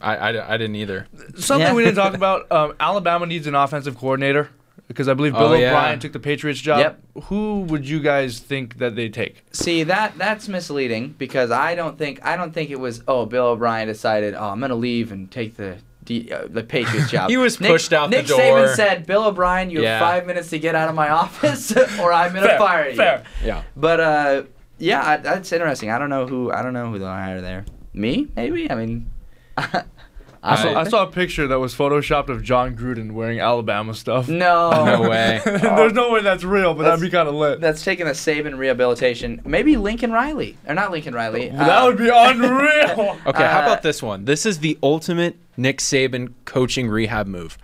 D: I, I, I didn't either.
E: Something
C: Yeah.
E: we didn't talk about. Um, Alabama needs an offensive coordinator because I believe Bill
D: Oh, yeah.
E: O'Brien took the Patriots job.
C: Yep.
E: Who would you guys think that they take?
C: See that that's misleading because I don't think I don't think it was oh Bill O'Brien decided oh I'm gonna leave and take the D, uh, the Patriots job.
D: He was
C: Nick-
D: pushed out the door.
C: Nick
D: door.
C: Saban said Bill O'Brien you
D: Yeah.
C: have five minutes to get out of my office or I'm gonna
E: Fair,
C: fire you.
E: fair.
D: Yeah.
C: But uh yeah I, that's interesting. I don't know who I don't know who they'll hire there. Me maybe I mean.
E: I, saw,
D: I-
E: I saw a picture that was photoshopped of Jon Gruden wearing Alabama stuff.
C: no.
D: No way.
E: There's no way that's real, but that'd be kind of lit.
C: That's taking a Saban rehabilitation. Maybe Lincoln Riley. Or not Lincoln Riley.
E: that
C: uh,
E: would be unreal.
D: Okay, how
C: Uh,
D: about this one? This is the ultimate Nick Saban coaching rehab move.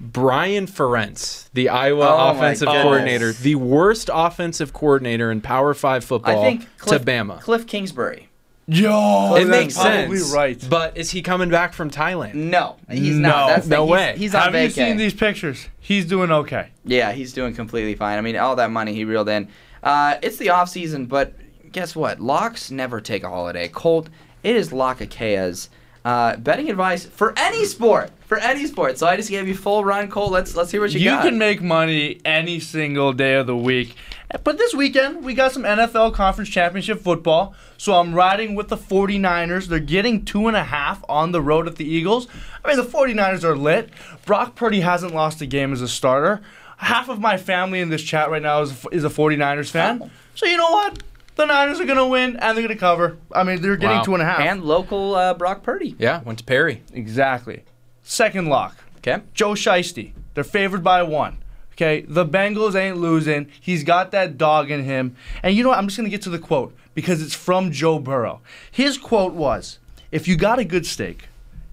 D: Brian Ferentz, the Iowa
C: Oh
D: offensive coordinator, the worst offensive coordinator in Power Five football, I
C: think Cliff,
D: to Bama.
C: Cliff Kingsbury.
E: Yo,
C: It
D: it makes sense,
E: right.
D: But is he coming back from Thailand?
C: No, he's
E: No,
C: not. That's
D: no
C: he's-
D: way.
C: He's on
E: Have you seen these pictures? He's doing okay.
C: Yeah, he's doing completely fine. I mean, all that money he reeled in. Uh, it's the off season, but guess what? Locks never take a holiday. Colt, it is Lockakea's uh, betting advice for any sport. For any sport. So I just gave you full run, Colt. Let's let's hear what you,
E: You
C: got.
E: You can make money any single day of the week. But this weekend, we got some NFL Conference Championship football. So I'm riding with the 49ers. They're getting two and a half on the road at the Eagles. I mean, the 49ers are lit. Brock Purdy hasn't lost a game as a starter. Half of my family in this chat right now is, is a 49ers fan.
C: Oh.
E: So you know what? The Niners are going to win and they're going to cover. I mean, they're getting
D: Wow.
E: two and a half.
C: and local uh, Brock Purdy.
D: Yeah, went to Perry.
E: exactly. Second lock.
C: Okay.
E: Joe Shiesty. They're favored by one. Okay, the Bengals ain't losing. He's got that dog in him. And you know what? I'm just going to get to the quote because it's from Joe Burrow. His quote was If you got a good steak,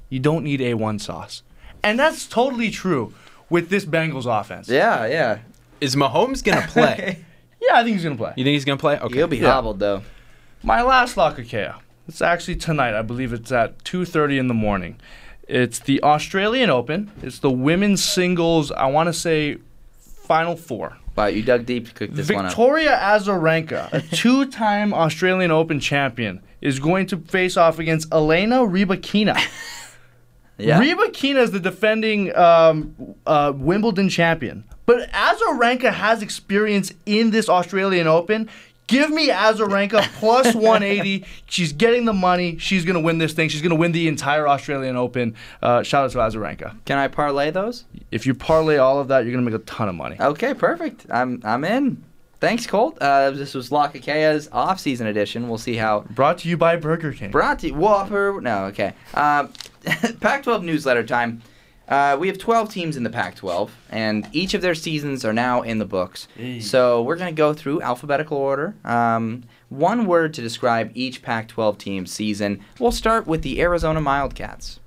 E: you don't need A1 sauce. And that's totally true with this Bengals offense.
C: Yeah, yeah.
D: Is Mahomes gonna play?
E: Yeah, I think he's going to play.
D: you think he's gonna play? Okay.
C: He'll be
E: Yeah.
C: hobbled though.
E: My last lock of Kea. It's actually tonight. I believe it's at 2:30 in the morning. It's the Australian Open. It's the women's singles. I want to say final four.
C: Wow, you dug deep to cook this one up.
E: Victoria Azarenka, a two-time Australian Open champion, is going to face off against Elena Rybakina.
C: Yeah.
E: Rybakina is the defending um, uh, Wimbledon champion, but Azarenka has experience in this Australian Open. Give me Azarenka plus 180. She's getting the money. She's going to win this thing. She's going to win the entire Australian Open. Uh, shout out to Azarenka.
C: Can I parlay those?
E: If you parlay all of that, you're going to make a ton of money.
C: Okay, perfect. I'm I'm in. Thanks, Colt. Uh, this was Lockakea's off-season edition. We'll see how
E: Brought to you by Burger King.
C: Brought to you, Whopper. No, okay. Um, Pac-12 newsletter time. Uh, we have 12 teams in the Pac-12, and each of their seasons are now in the books. So we're going to go through alphabetical order. Um, one word to describe each Pac-12 team season. We'll start with the Arizona Wildcats.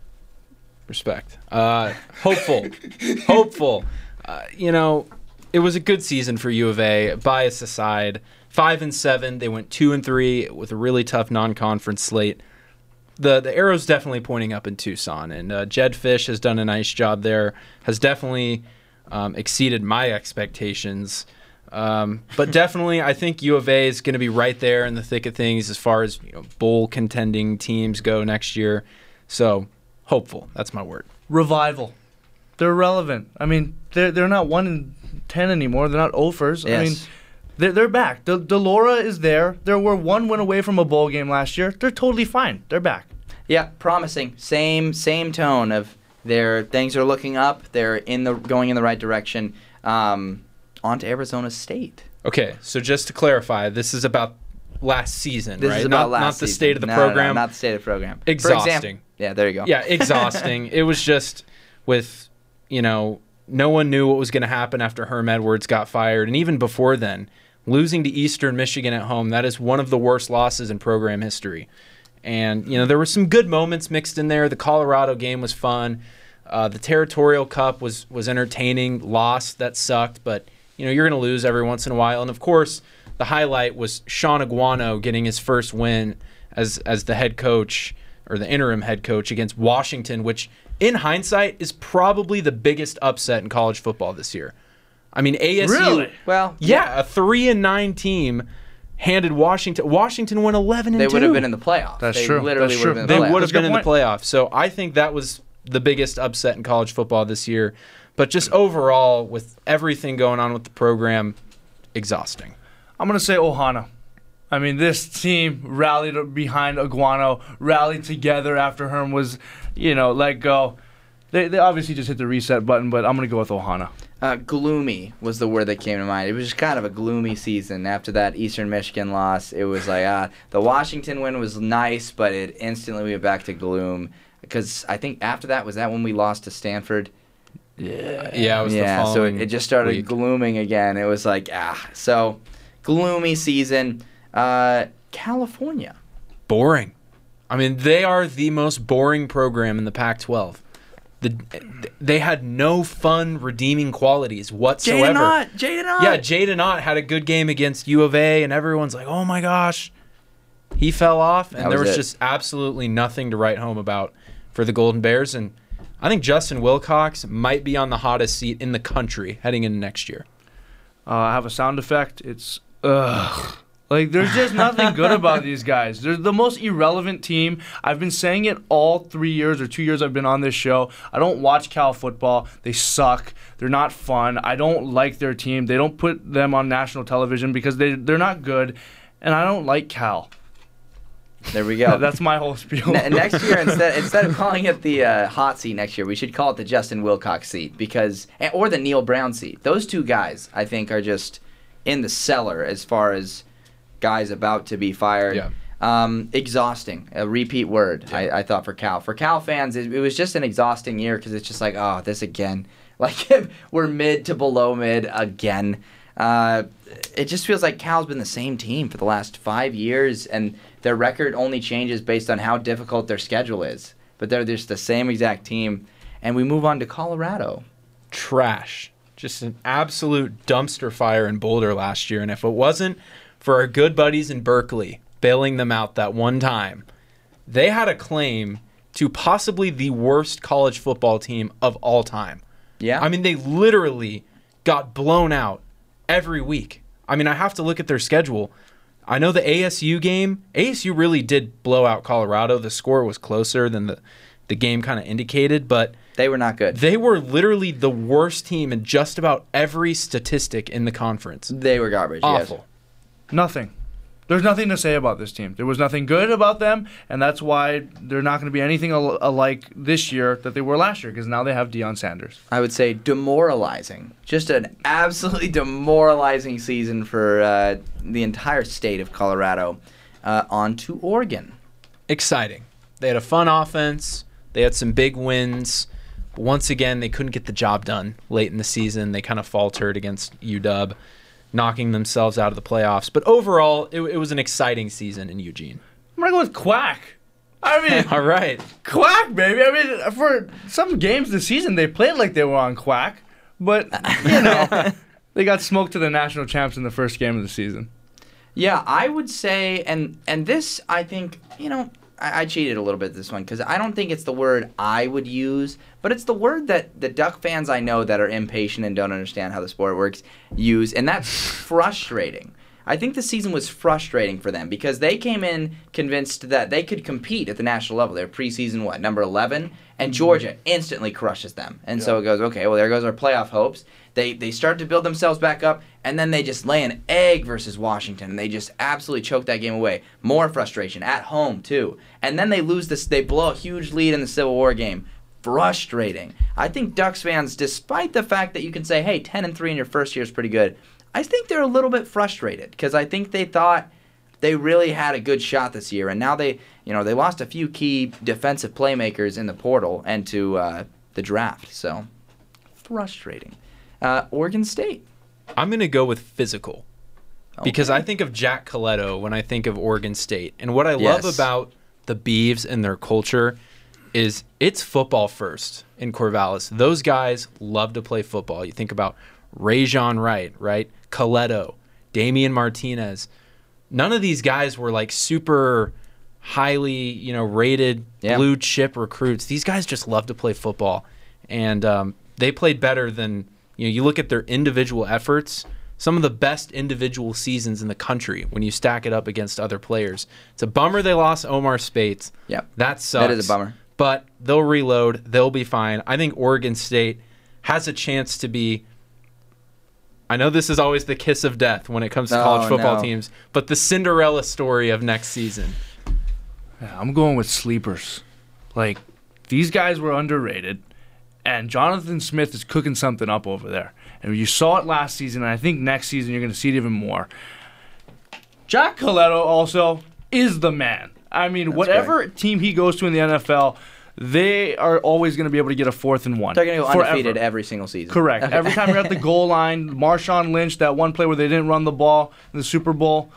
D: Respect. Uh, hopeful. hopeful. Uh, you know, it was a good season for U of A. Bias aside, five and seven. They went two and three with a really tough non-conference slate. The the arrow's definitely pointing up in Tucson, and uh, Jedd Fisch has done a nice job there. Has definitely um, exceeded my expectations. Um, but definitely, I think U of A is going to be right there in the thick of things as far as you know, bowl contending teams go next year. So hopeful. That's my word.
E: revival. They're relevant. I mean, they're they're not one in ten anymore. They're not offers. I mean, they're they're back. De- Delora is there. They were one win away from a bowl game last year. They're totally fine. They're back.
C: Yeah, promising. Same same tone of their things are looking up. They're in the going in the right direction. Um, on to Arizona State.
D: Okay, so just to clarify, this is about last season,
C: This
D: right?
C: is about
D: not,
C: last
D: not the
C: season.
D: state of the
C: No, no, no,
D: program.
C: not the state of the program.
D: Exhausting.
C: example- yeah, there you go.
D: yeah, exhausting. it was just with, you know, no one knew what was going to happen after Herm Edwards got fired. And even before then, losing to Eastern Michigan at home, that is one of the worst losses in program history. And, you know, there were some good moments mixed in there. The Colorado game was fun. Uh, the Territorial Cup was, was entertaining. Lost, that sucked. But, you know, you're going to lose every once in a while. And, of course, the highlight was Shaun Aguano getting his first win as, as the head coach or the interim head coach against Washington, which in hindsight is probably the biggest upset in college football this year. I mean, ASU.
E: Really?
C: Well,
D: Yeah, a three and nine team handed Washington. Washington went eleven and
C: they
D: two.
C: would have been in the playoffs.
E: That's
C: they
E: true.
C: Literally
E: That's
C: would have
E: true.
C: been.
D: They
C: in the
D: would
C: playoffs.
D: have been in the
E: That's a
D: playoffs. So I think that was the biggest upset in college football this year. But just overall, with everything going on with the program, exhausting.
E: I'm gonna say Ohana. I mean, this team rallied behind Aguano, rallied together after Herm was, you know, let go. They, they obviously just hit the reset button, but I'm gonna go with Ohana.
C: Uh, gloomy was the word that came to mind. It was just kind of a gloomy season after that Eastern Michigan loss. It was like uh, the Washington win was nice, but it instantly went back to gloom because I think after that was that when we lost to Stanford.
D: Yeah, it was
C: yeah,
D: the
C: so it, it just started
D: week.
C: glooming again. It was like ah, so gloomy season. Uh, California.
D: boring. I mean, they are the most boring program in the Pac-12. The, they had no fun, redeeming qualities whatsoever.
C: Jaydn Ott.
D: Yeah, Jaydn Ott had a good game against U of A, and everyone's like, "Oh my gosh, he fell off," and
C: That
D: there
C: was
D: was
C: it.
D: just absolutely nothing to write home about for the Golden Bears. And I think Justin Wilcox might be on the hottest seat in the country heading into next year.
E: Uh, I have a sound effect. It's ugh. Like there's just nothing good about these guys. They're the most irrelevant team. I've been saying it all three years or two years I've been on this show. I don't watch Cal football. They suck. They're not fun. I don't like their team. They don't put them on national television because they they're not good, and I don't like Cal.
C: There we go.
E: That's my whole spiel.
C: Ne- next year, instead instead of calling it the uh, hot seat next year, we should call it the Justin Wilcox seat because, or the Neal Brown seat. Those two guys, I think, are just in the cellar as far as guys about to be fired.
D: Yeah.
C: Um, exhausting, a repeat word. I, I thought for Cal. For Cal fans, it, it was just an exhausting year because it's just like, oh, this again. Like we're mid to below mid again. Uh, it just feels like Cal's been the same team for the last five years, and their record only changes based on how difficult their schedule is. But they're just the same exact team. And we move on to Colorado.
D: trash. Just an absolute dumpster fire in Boulder last year. And if it wasn't for our good buddies in Berkeley bailing them out that one time, they had a claim to possibly the worst college football team of all time.
C: Yeah.
D: I mean, they literally got blown out every week. I mean, I have to look at their schedule. I know the ASU game, ASU really did blow out Colorado. The score was closer than the, the game kind of indicated, but
C: they were not good.
D: they were literally the worst team in just about every statistic in the conference.
C: They were garbage. yes.
D: Awful.
E: nothing. There's nothing to say about this team. There was nothing good about them, and that's why they're not going to be anything al- alike this year that they were last year because now they have Deion Sanders.
C: I would say demoralizing. Just an absolutely demoralizing season for uh, the entire state of Colorado. Uh, on to Oregon.
D: Exciting. They had a fun offense. They had some big wins. But once again, they couldn't get the job done late in the season. They kind of faltered against UW, knocking themselves out of the playoffs. But overall, it, it was an exciting season in Eugene.
E: I'm going to go with Quack. I mean,
D: All right.
E: Quack, baby. I mean, for some games this season, they played like they were on Quack, but you know, they got smoked to the national champs in the first game of the season.
C: Yeah, I would say, and and this I think you know I, I cheated a little bit this one because I don't think it's the word I would use, but it's the word that the Duck fans I know that are impatient and don't understand how the sport works use, and that's frustrating. I think the season was frustrating for them because they came in convinced that they could compete at the national level. They're preseason what number eleven, and mm-hmm. Georgia instantly crushes them, and so it goes okay. Well, there goes our playoff hopes. They they start to build themselves back up, and then they just lay an egg versus Washington, and they just absolutely choke that game away. More frustration at home too, and then they lose this. They blow a huge lead in the Civil War game. Frustrating. I think Ducks fans, despite the fact that you can say, "Hey, ten and three in your first year is pretty good," I think they're a little bit frustrated because I think they thought they really had a good shot this year, and now they, you know, they lost a few key defensive playmakers in the portal and to uh, the draft. So frustrating. Uh, Oregon State.
D: I'm going to go with physical because I think of Jack Colletto when I think of Oregon State. And what I love about the Beavs and their culture is it's football first in Corvallis. Those guys love to play football. You think about Rejzohn Wright, right? Colletto, Damien Martinez. None of these guys were like super highly, you know, rated
C: Yeah.
D: blue chip recruits. These guys just love to play football, and um, they played better than you know. You look at their individual efforts. Some of the best individual seasons in the country when you stack it up against other players. It's a bummer they lost Omar Speights.
C: Yep.
D: That sucks.
C: That is a bummer.
D: But they'll reload. They'll be fine. I think Oregon State has a chance to be. I know this is always the kiss of death when it comes to
C: Oh,
D: college football
C: no.
D: teams, but the Cinderella story of next season.
E: Yeah, I'm going with sleepers. Like these guys were underrated, and Jonathan Smith is cooking something up over there. And you saw it last season, and I think next season you're going to see it even more. Jack Colletto also is the man. I mean, whatever team he goes to in the NFL, they are always going to be able to get a fourth and one.
C: They're going to go
E: Forever.
C: undefeated every single season.
E: Correct. Every time you're at the goal line, Marshawn Lynch, that one play where they didn't run the ball in the Super Bowl,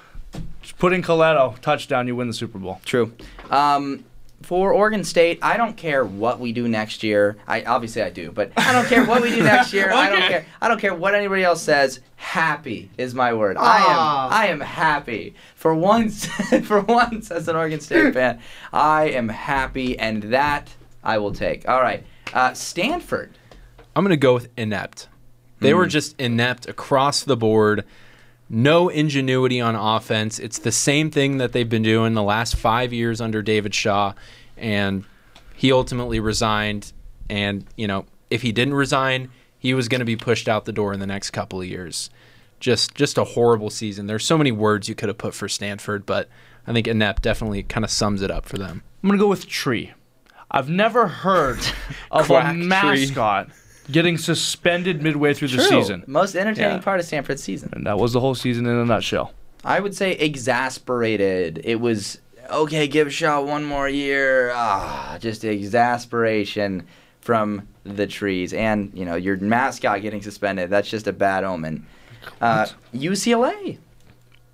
E: just put in Colletto, touchdown, you win the Super Bowl.
C: True. Um, for Oregon State, I don't care what we do next year. I obviously I do, but I don't care what we do next year. I don't care. I don't care what anybody else says. Happy is my word. I
E: Ah.
C: am. I am happy for once. for once, as an Oregon State fan, I am happy, and that I will take. All right, uh, Stanford.
D: I'm going to go with inept. They
C: Hmm.
D: were just inept across the board. No ingenuity on offense. It's the same thing that they've been doing the last five years under David Shaw, and he ultimately resigned. And you know, if he didn't resign, he was going to be pushed out the door in the next couple of years. Just, just a horrible season. There's so many words you could have put for Stanford, but I think inept definitely kind of sums it up for them.
E: I'm gonna go with Tree. I've never heard of a
D: Quack Tree.
E: Mascot getting suspended midway through the season,
C: Most entertaining
E: Yeah.
C: part of Stanford's season.
E: and that was the whole season in a nutshell.
C: I would say exasperated. It was okay. Give Shaw one more year. Ah, just exasperation from the trees, and you know your mascot getting suspended. That's just a bad omen. Uh, UCLA.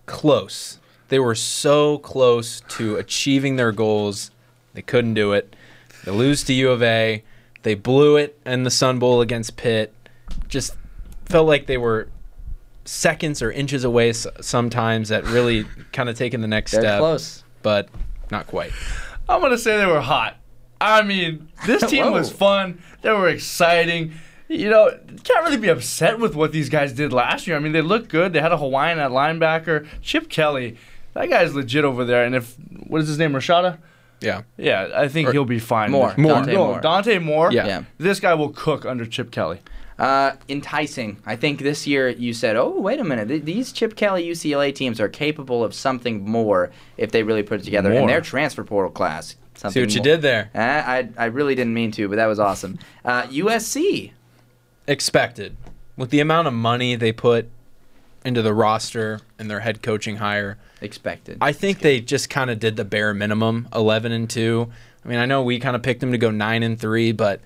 D: close. They were so close to achieving their goals. They couldn't do it. They lose to U of A. They blew it in the Sun Bowl against Pitt. Just felt like they were seconds or inches away s- sometimes at really kind of taking the next
C: They're
D: step,
C: close.
D: but not quite.
E: I'm gonna say they were hot. I mean, this team was fun. They were exciting. You know, can't really be upset with what these guys did last year. I mean, they looked good. They had a Hawaiian at linebacker. Chip Kelly, that guy's legit over there. And if what is his name, Rashada?
D: Yeah.
E: Yeah, I think
D: Or-
E: he'll be fine.
C: Moore.
E: More.
C: Dante
E: no,
C: Moore.
E: Dante Moore.
D: Yeah.
C: Yeah.
E: This guy will cook under Chip Kelly.
C: Uh, enticing. I think this year you said, "Oh, wait a minute. Th- these Chip Kelly UCLA teams are capable of something more if they really put it together."
E: More.
C: And their transfer portal class. Something
D: See what you
C: more.
D: did there.
C: Uh, I I really didn't mean to, but that was awesome. Uh, USC.
D: Expected. With the amount of money they put into the roster and their head coaching hire,
C: Expected.
D: I think they just kind of did the bare minimum, 11 and 2. I mean, I know we kind of picked them to go 9 and 3, but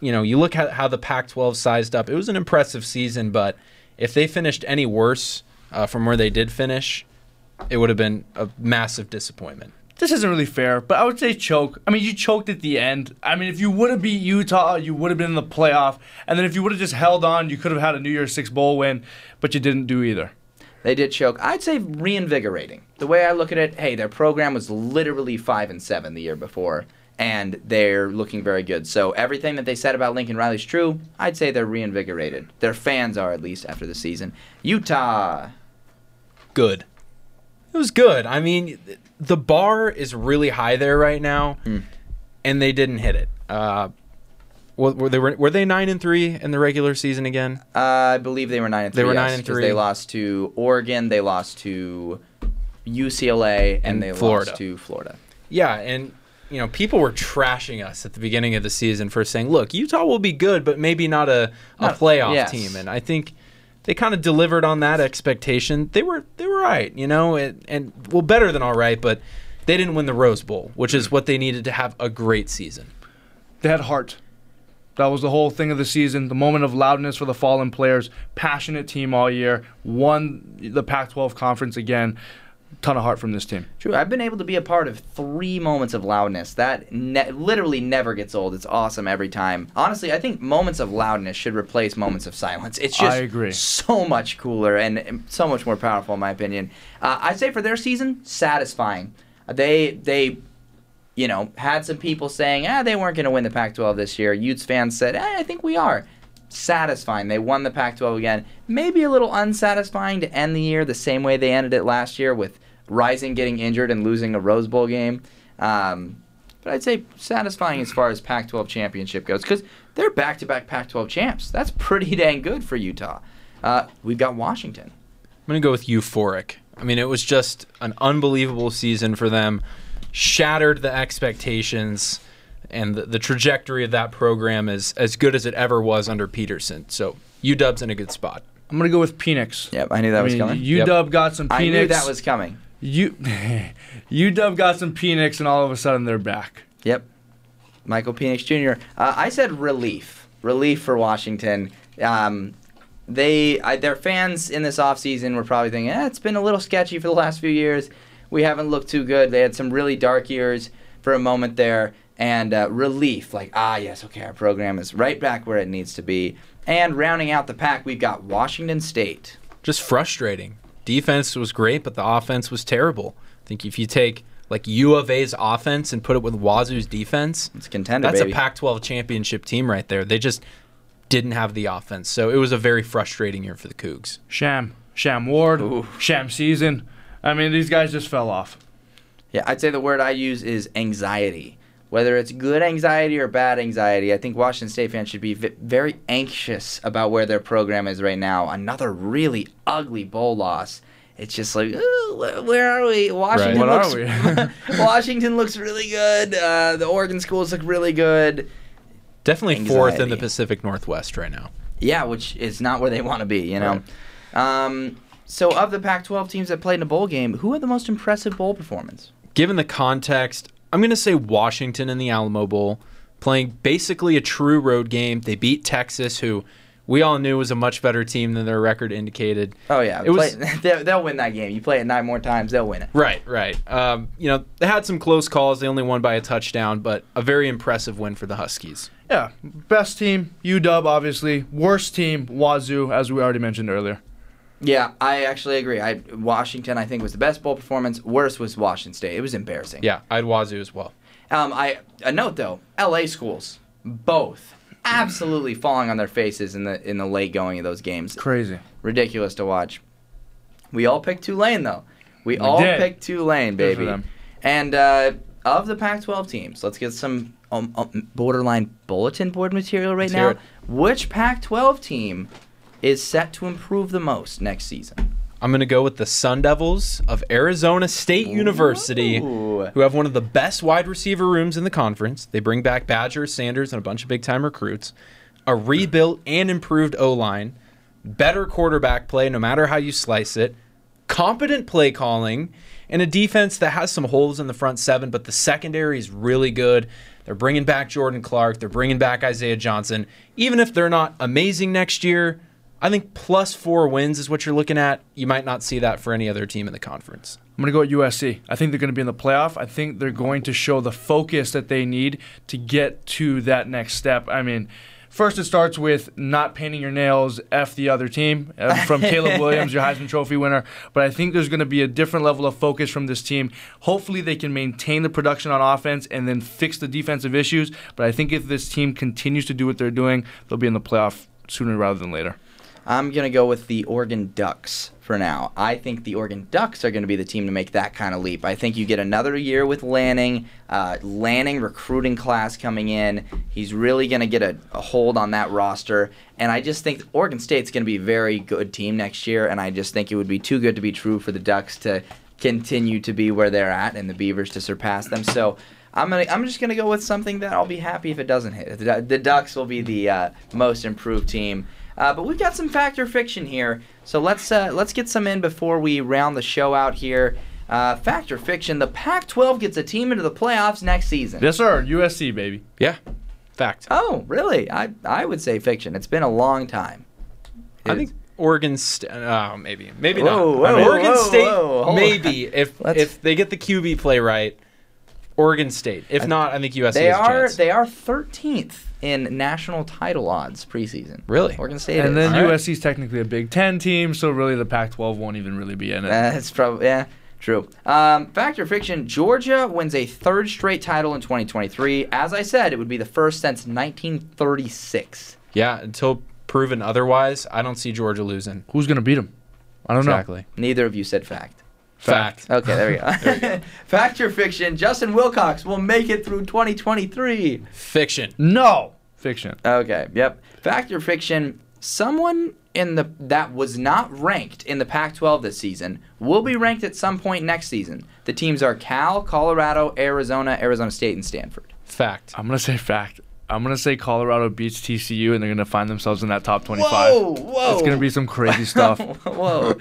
D: you know, you look at how the Pac-12 sized up. It was an impressive season, but if they finished any worse uh, from where they did finish, it would have been a massive disappointment.
E: This isn't really fair, but I would say choke. I mean, you choked at the end. I mean, if you would have beat Utah, you would have been in the playoff. And then if you would have just held on, you could have had a New Year's Six bowl win, but you didn't do either.
C: They did choke. I'd say reinvigorating. The way I look at it, hey, their program was literally five and seven the year before, and they're looking very good. So everything that they said about Lincoln Riley's true. I'd say they're reinvigorated. Their fans are at least after the season. Utah.
D: Good. It was good. I mean, th- the bar is really high there right now, and they didn't hit it. Uh, were, they were they nine and three in the regular season again?
C: Uh, I believe they were nine and three.
D: They were
C: yes,
D: nine and three.
C: They lost to Oregon. They lost to UCLA, and,
D: And
C: they
D: Florida.
C: lost to Florida.
D: Yeah, and you know, people were trashing us at the beginning of the season for saying, "Look, Utah will be good, but maybe not a, a
C: Not-
D: playoff
C: yes.
D: team." And I think they kind of delivered on that expectation. They were they were right, you know, and, and well, better than all right, but they didn't win the Rose Bowl, which is what they needed to have a great season.
E: They had heart. That was the whole thing of the season. The moment of loudness for the fallen players. Passionate team all year. Won the Pac-12 conference again. Ton of heart from this team.
C: True. I've been able to be a part of three moments of loudness. That ne- literally never gets old. It's awesome every time. Honestly, I think moments of loudness should replace moments of silence. It's just
E: I agree.
C: so much cooler and- so much more powerful, in my opinion. Uh, I'd say for their season, satisfying. They they you know, had some people saying, ah, they weren't going to win the Pac 12 this year. Utes fans said, eh, I think we are. Satisfying. They won the Pac 12 again. Maybe a little unsatisfying to end the year the same way they ended it last year with Rising getting injured and losing a Rose Bowl game. Um, but I'd say satisfying as far as Pac 12 championship goes because they're back to back Pac 12 champs. That's pretty dang good for Utah. Uh, we've got Washington.
D: I'm going to go with euphoric. I mean, it was just an unbelievable season for them, shattered the expectations, and the, the trajectory of that program is as good as it ever was under Petersen. So UW's in a good spot.
E: I'm gonna go with Phoenix.
C: Yep, I knew that
E: I
C: was
E: mean,
C: coming.
E: UW got some
C: I knew that was coming.
E: U- UW got some Phoenix, and all of a sudden they're back.
C: Yep. Michael Penix Jr. Uh, I said relief. Relief for Washington. Um, they I, their fans in this offseason were probably thinking, eh, it's been a little sketchy for the last few years. We haven't looked too good. They had some really dark years for a moment there. And uh, relief, like, ah, yes, okay, our program is right back where it needs to be. And rounding out the pack, we've got Washington State.
D: Just frustrating. Defense was great, but the offense was terrible. I think if you take like U of A's offense and put it with Wazoo's defense,
C: It's a contender,
D: that's
C: baby.
D: a Pac-12 championship team right there. They just didn't have the offense, so it was a very frustrating year for the Cougs.
E: Sham, Sham Ward,
C: Ooh.
E: Sham season. I mean, these guys just fell off.
C: Yeah, I'd say the word I use is anxiety. Whether it's good anxiety or bad anxiety, I think Washington State fans should be v- very anxious about where their program is right now. Another really ugly bowl loss. It's just like, "Ooh, where are we? Washington
E: What
C: looks,
E: are we?
C: Washington looks really good. Uh, the Oregon schools look really good.
D: Definitely fourth in the Pacific Northwest right now.
C: Yeah, which is not where they want to be, you know. Um, so, of the Pac-12 teams that played in a bowl game, who had the most impressive bowl performance?
D: Given the context, I'm going to say Washington in the Alamo Bowl, playing basically a true road game. They beat Texas, who we all knew was a much better team than their record indicated.
C: Oh yeah,
D: It was-
C: play, they'll, they'll win that game. You play it nine more times, they'll win it.
D: Right, right. Um, you know, they had some close calls. They only won by a touchdown, but a very impressive win for the Huskies.
E: Yeah, best team UW obviously. Worst team Wazoo, as we already mentioned earlier.
C: Yeah, I actually agree. I Washington, I think, was the best bowl performance. Worst was Washington State. It was embarrassing.
D: Yeah, I'd Wazoo as well.
C: Um, I a note though, L.A. schools, both absolutely falling on their faces in the in the late going of those games.
E: Crazy.
C: Ridiculous to watch. We all picked Tulane though. We,
E: We
C: all
E: did.
C: picked Tulane,
E: Good for
C: baby.
E: them.
C: And uh, of the Pac-12 teams, let's get some um, um, borderline bulletin board material right
D: Let's
C: now. Which Pac-12 team is set to improve the most next season?
D: I'm going to go with the Sun Devils of Arizona State University,
C: Ooh.
D: who have one of the best wide receiver rooms in the conference. They bring back Badger, Sanders, and a bunch of big time recruits, a rebuilt and improved O line, better quarterback play no matter how you slice it, competent play calling, and a defense that has some holes in the front seven, but the secondary is really good. They're bringing back Jordan Clark. They're bringing back Isaiah Johnson. Even if they're not amazing next year, I think plus four wins is what you're looking at. You might not see that for any other team in the conference.
E: I'm going to go at USC. I think they're going to be in the playoff. I think they're going to show the focus that they need to get to that next step. I mean, first it starts with not painting your nails, F the other team, uh, from Caleb Williams, your Heisman Trophy winner. But I think there's going to be a different level of focus from this team. Hopefully, they can maintain the production on offense and then fix the defensive issues. But I think if this team continues to do what they're doing, they'll be in the playoff sooner rather than later.
C: I'm going to go with the Oregon Ducks for now. I think the Oregon Ducks are going to be the team to make that kind of leap. I think you get another year with Lanning, uh, Lanning recruiting class coming in. He's really going to get a, a hold on that roster. And I just think Oregon State's going to be a very good team next year. And I just think it would be too good to be true for the Ducks to continue to be where they're at and the Beavers to surpass them. So. I'm gonna. I'm just gonna go with something that I'll be happy if it doesn't hit. The, the Ducks will be the uh, most improved team. Uh, but we've got some factor fiction here, so let's uh, let's get some in before we round the show out here. Uh, factor fiction: the Pac-12 gets a team into the playoffs next season.
E: Yes, sir. USC, baby.
D: Yeah. Fact.
C: Oh, really? I I would say fiction. It's been a long time.
D: I
C: It's-
D: think Oregon State. Oh, maybe, maybe
C: Whoa,
D: not.
C: whoa,
D: I mean, Oregon
C: whoa,
D: State,
C: whoa, hold
D: maybe if
C: Let's-
D: if they get the QB play right. Oregon State. If not, I think USC
C: they
D: has a
C: are
D: chance.
C: they are 13th in national title odds preseason.
D: Really?
C: Oregon State.
E: And
C: is.
E: then
D: All right.
E: USC is technically a Big Ten team, so really the Pac-12 won't even really be in it.
C: That's probably yeah, true. Um, fact or fiction? Georgia wins a third straight title in 2023. As I said, it would be the first since 1936.
D: yeah, until proven otherwise, I don't see Georgia losing.
E: Who's gonna beat them? I don't know.
D: Exactly.
C: Neither of you said fact.
D: Fact.
C: Okay, there we go. fact or fiction? Justin Wilcox will make it through 2023.
D: Fiction.
E: No fiction.
C: Okay, yep. Fact or fiction? Someone in the that was not ranked in the Pac-12 this season will be ranked at some point next season. The teams are Cal, Colorado, Arizona, Arizona State, and Stanford.
D: Fact.
E: I'm gonna say fact. I'm gonna say Colorado beats TCU and they're gonna find themselves in that top 25.
C: Whoa, whoa!
E: It's gonna be some crazy stuff.
C: Whoa.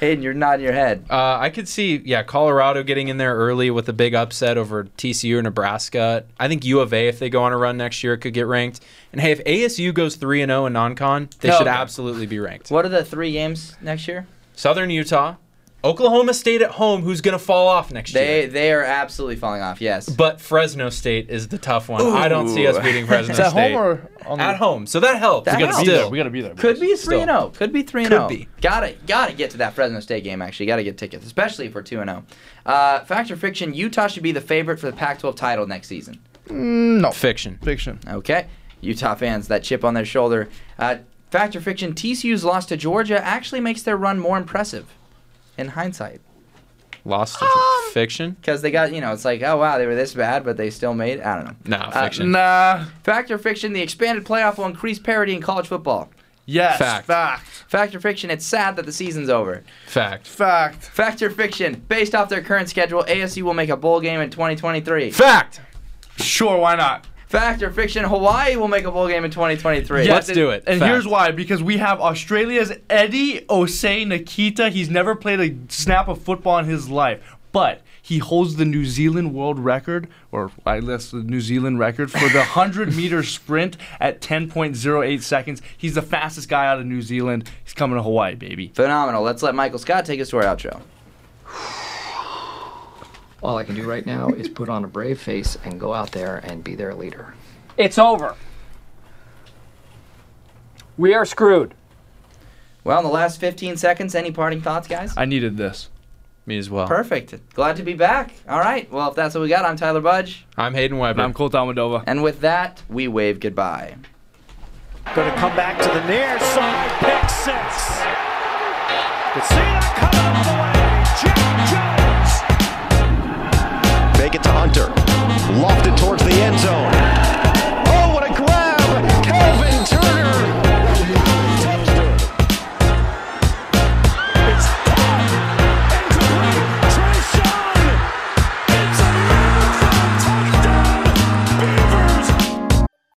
C: Hayden, you're nodding your head.
D: Uh, I could see, yeah, Colorado getting in there early with a big upset over TCU or Nebraska. I think U of A, if they go on a run next year, could get ranked. And hey, if ASU goes three and zero in non-con, they
C: Hell
D: should
C: yeah.
D: absolutely be ranked.
C: What are the three games next year?
D: Southern Utah, Oklahoma State at home, who's going to fall off next
C: They
D: year.
C: they are absolutely falling off. Yes.
D: But Fresno State is the tough one. I don't see us beating Fresno
E: Is that
D: State
E: home or on the-
D: at home. So that helps.
C: That
E: We gotta be there. We gotta be there.
C: Could be
E: boys.
C: three and
D: Still.
C: zero. Could be three and
D: Could be.
C: Got it. Got to get to that Fresno State game. Actually, got to get tickets, especially if we're two and zero. Uh, fact or fiction? Utah should be the favorite for the Pac-12 title next season.
E: No
D: Fiction.
E: fiction.
C: Okay, Utah fans, that chip on their shoulder. Uh, fact or fiction? TCU's loss to Georgia actually makes their run more impressive. In hindsight,
D: Lost
C: Um,
D: fiction.
C: because they got you know, it's like, oh wow, they were this bad, but they still made. it. I don't know.
D: No,
C: Uh,
D: fiction.
E: Nah.
C: Fact or fiction? The expanded playoff will increase parity in college football.
E: Yes.
D: Fact.
E: Fact.
C: Fact or fiction? It's sad that the season's over.
D: Fact.
E: Fact.
C: Fact or fiction? Based off their current schedule, ASU will make a bowl game in 2023.
D: Fact.
E: Sure. Why not?
C: Fact or fiction? Hawaii will make a bowl game in 2023.
E: Yes,
D: Let's do it.
E: And
D: Fact.
E: here's why: because we have Australia's Eddie Osei-Nketia. He's never played a snap of football in his life, but he holds the New Zealand world record, or I guess the New Zealand record for the 100 meter sprint at 10.08 seconds. He's the fastest guy out of New Zealand. He's coming to Hawaii, baby.
C: Phenomenal. Let's let Michael Scott take us to our outro.
H: All I can do right now is put on a brave face and go out there and be their leader.
I: It's over. We are screwed.
C: Well, in the last 15 seconds, any parting thoughts, guys?
E: I needed this.
D: Me as well.
C: Perfect. Glad to be back. All right. Well, if that's what we got, I'm Tyler Budge.
D: I'm Hayden Weber.
E: And I'm Colt Almodova.
C: And with that, we wave goodbye.
A: Going to come back to the near side, pick six. Could see that coming lofted towards the end zone.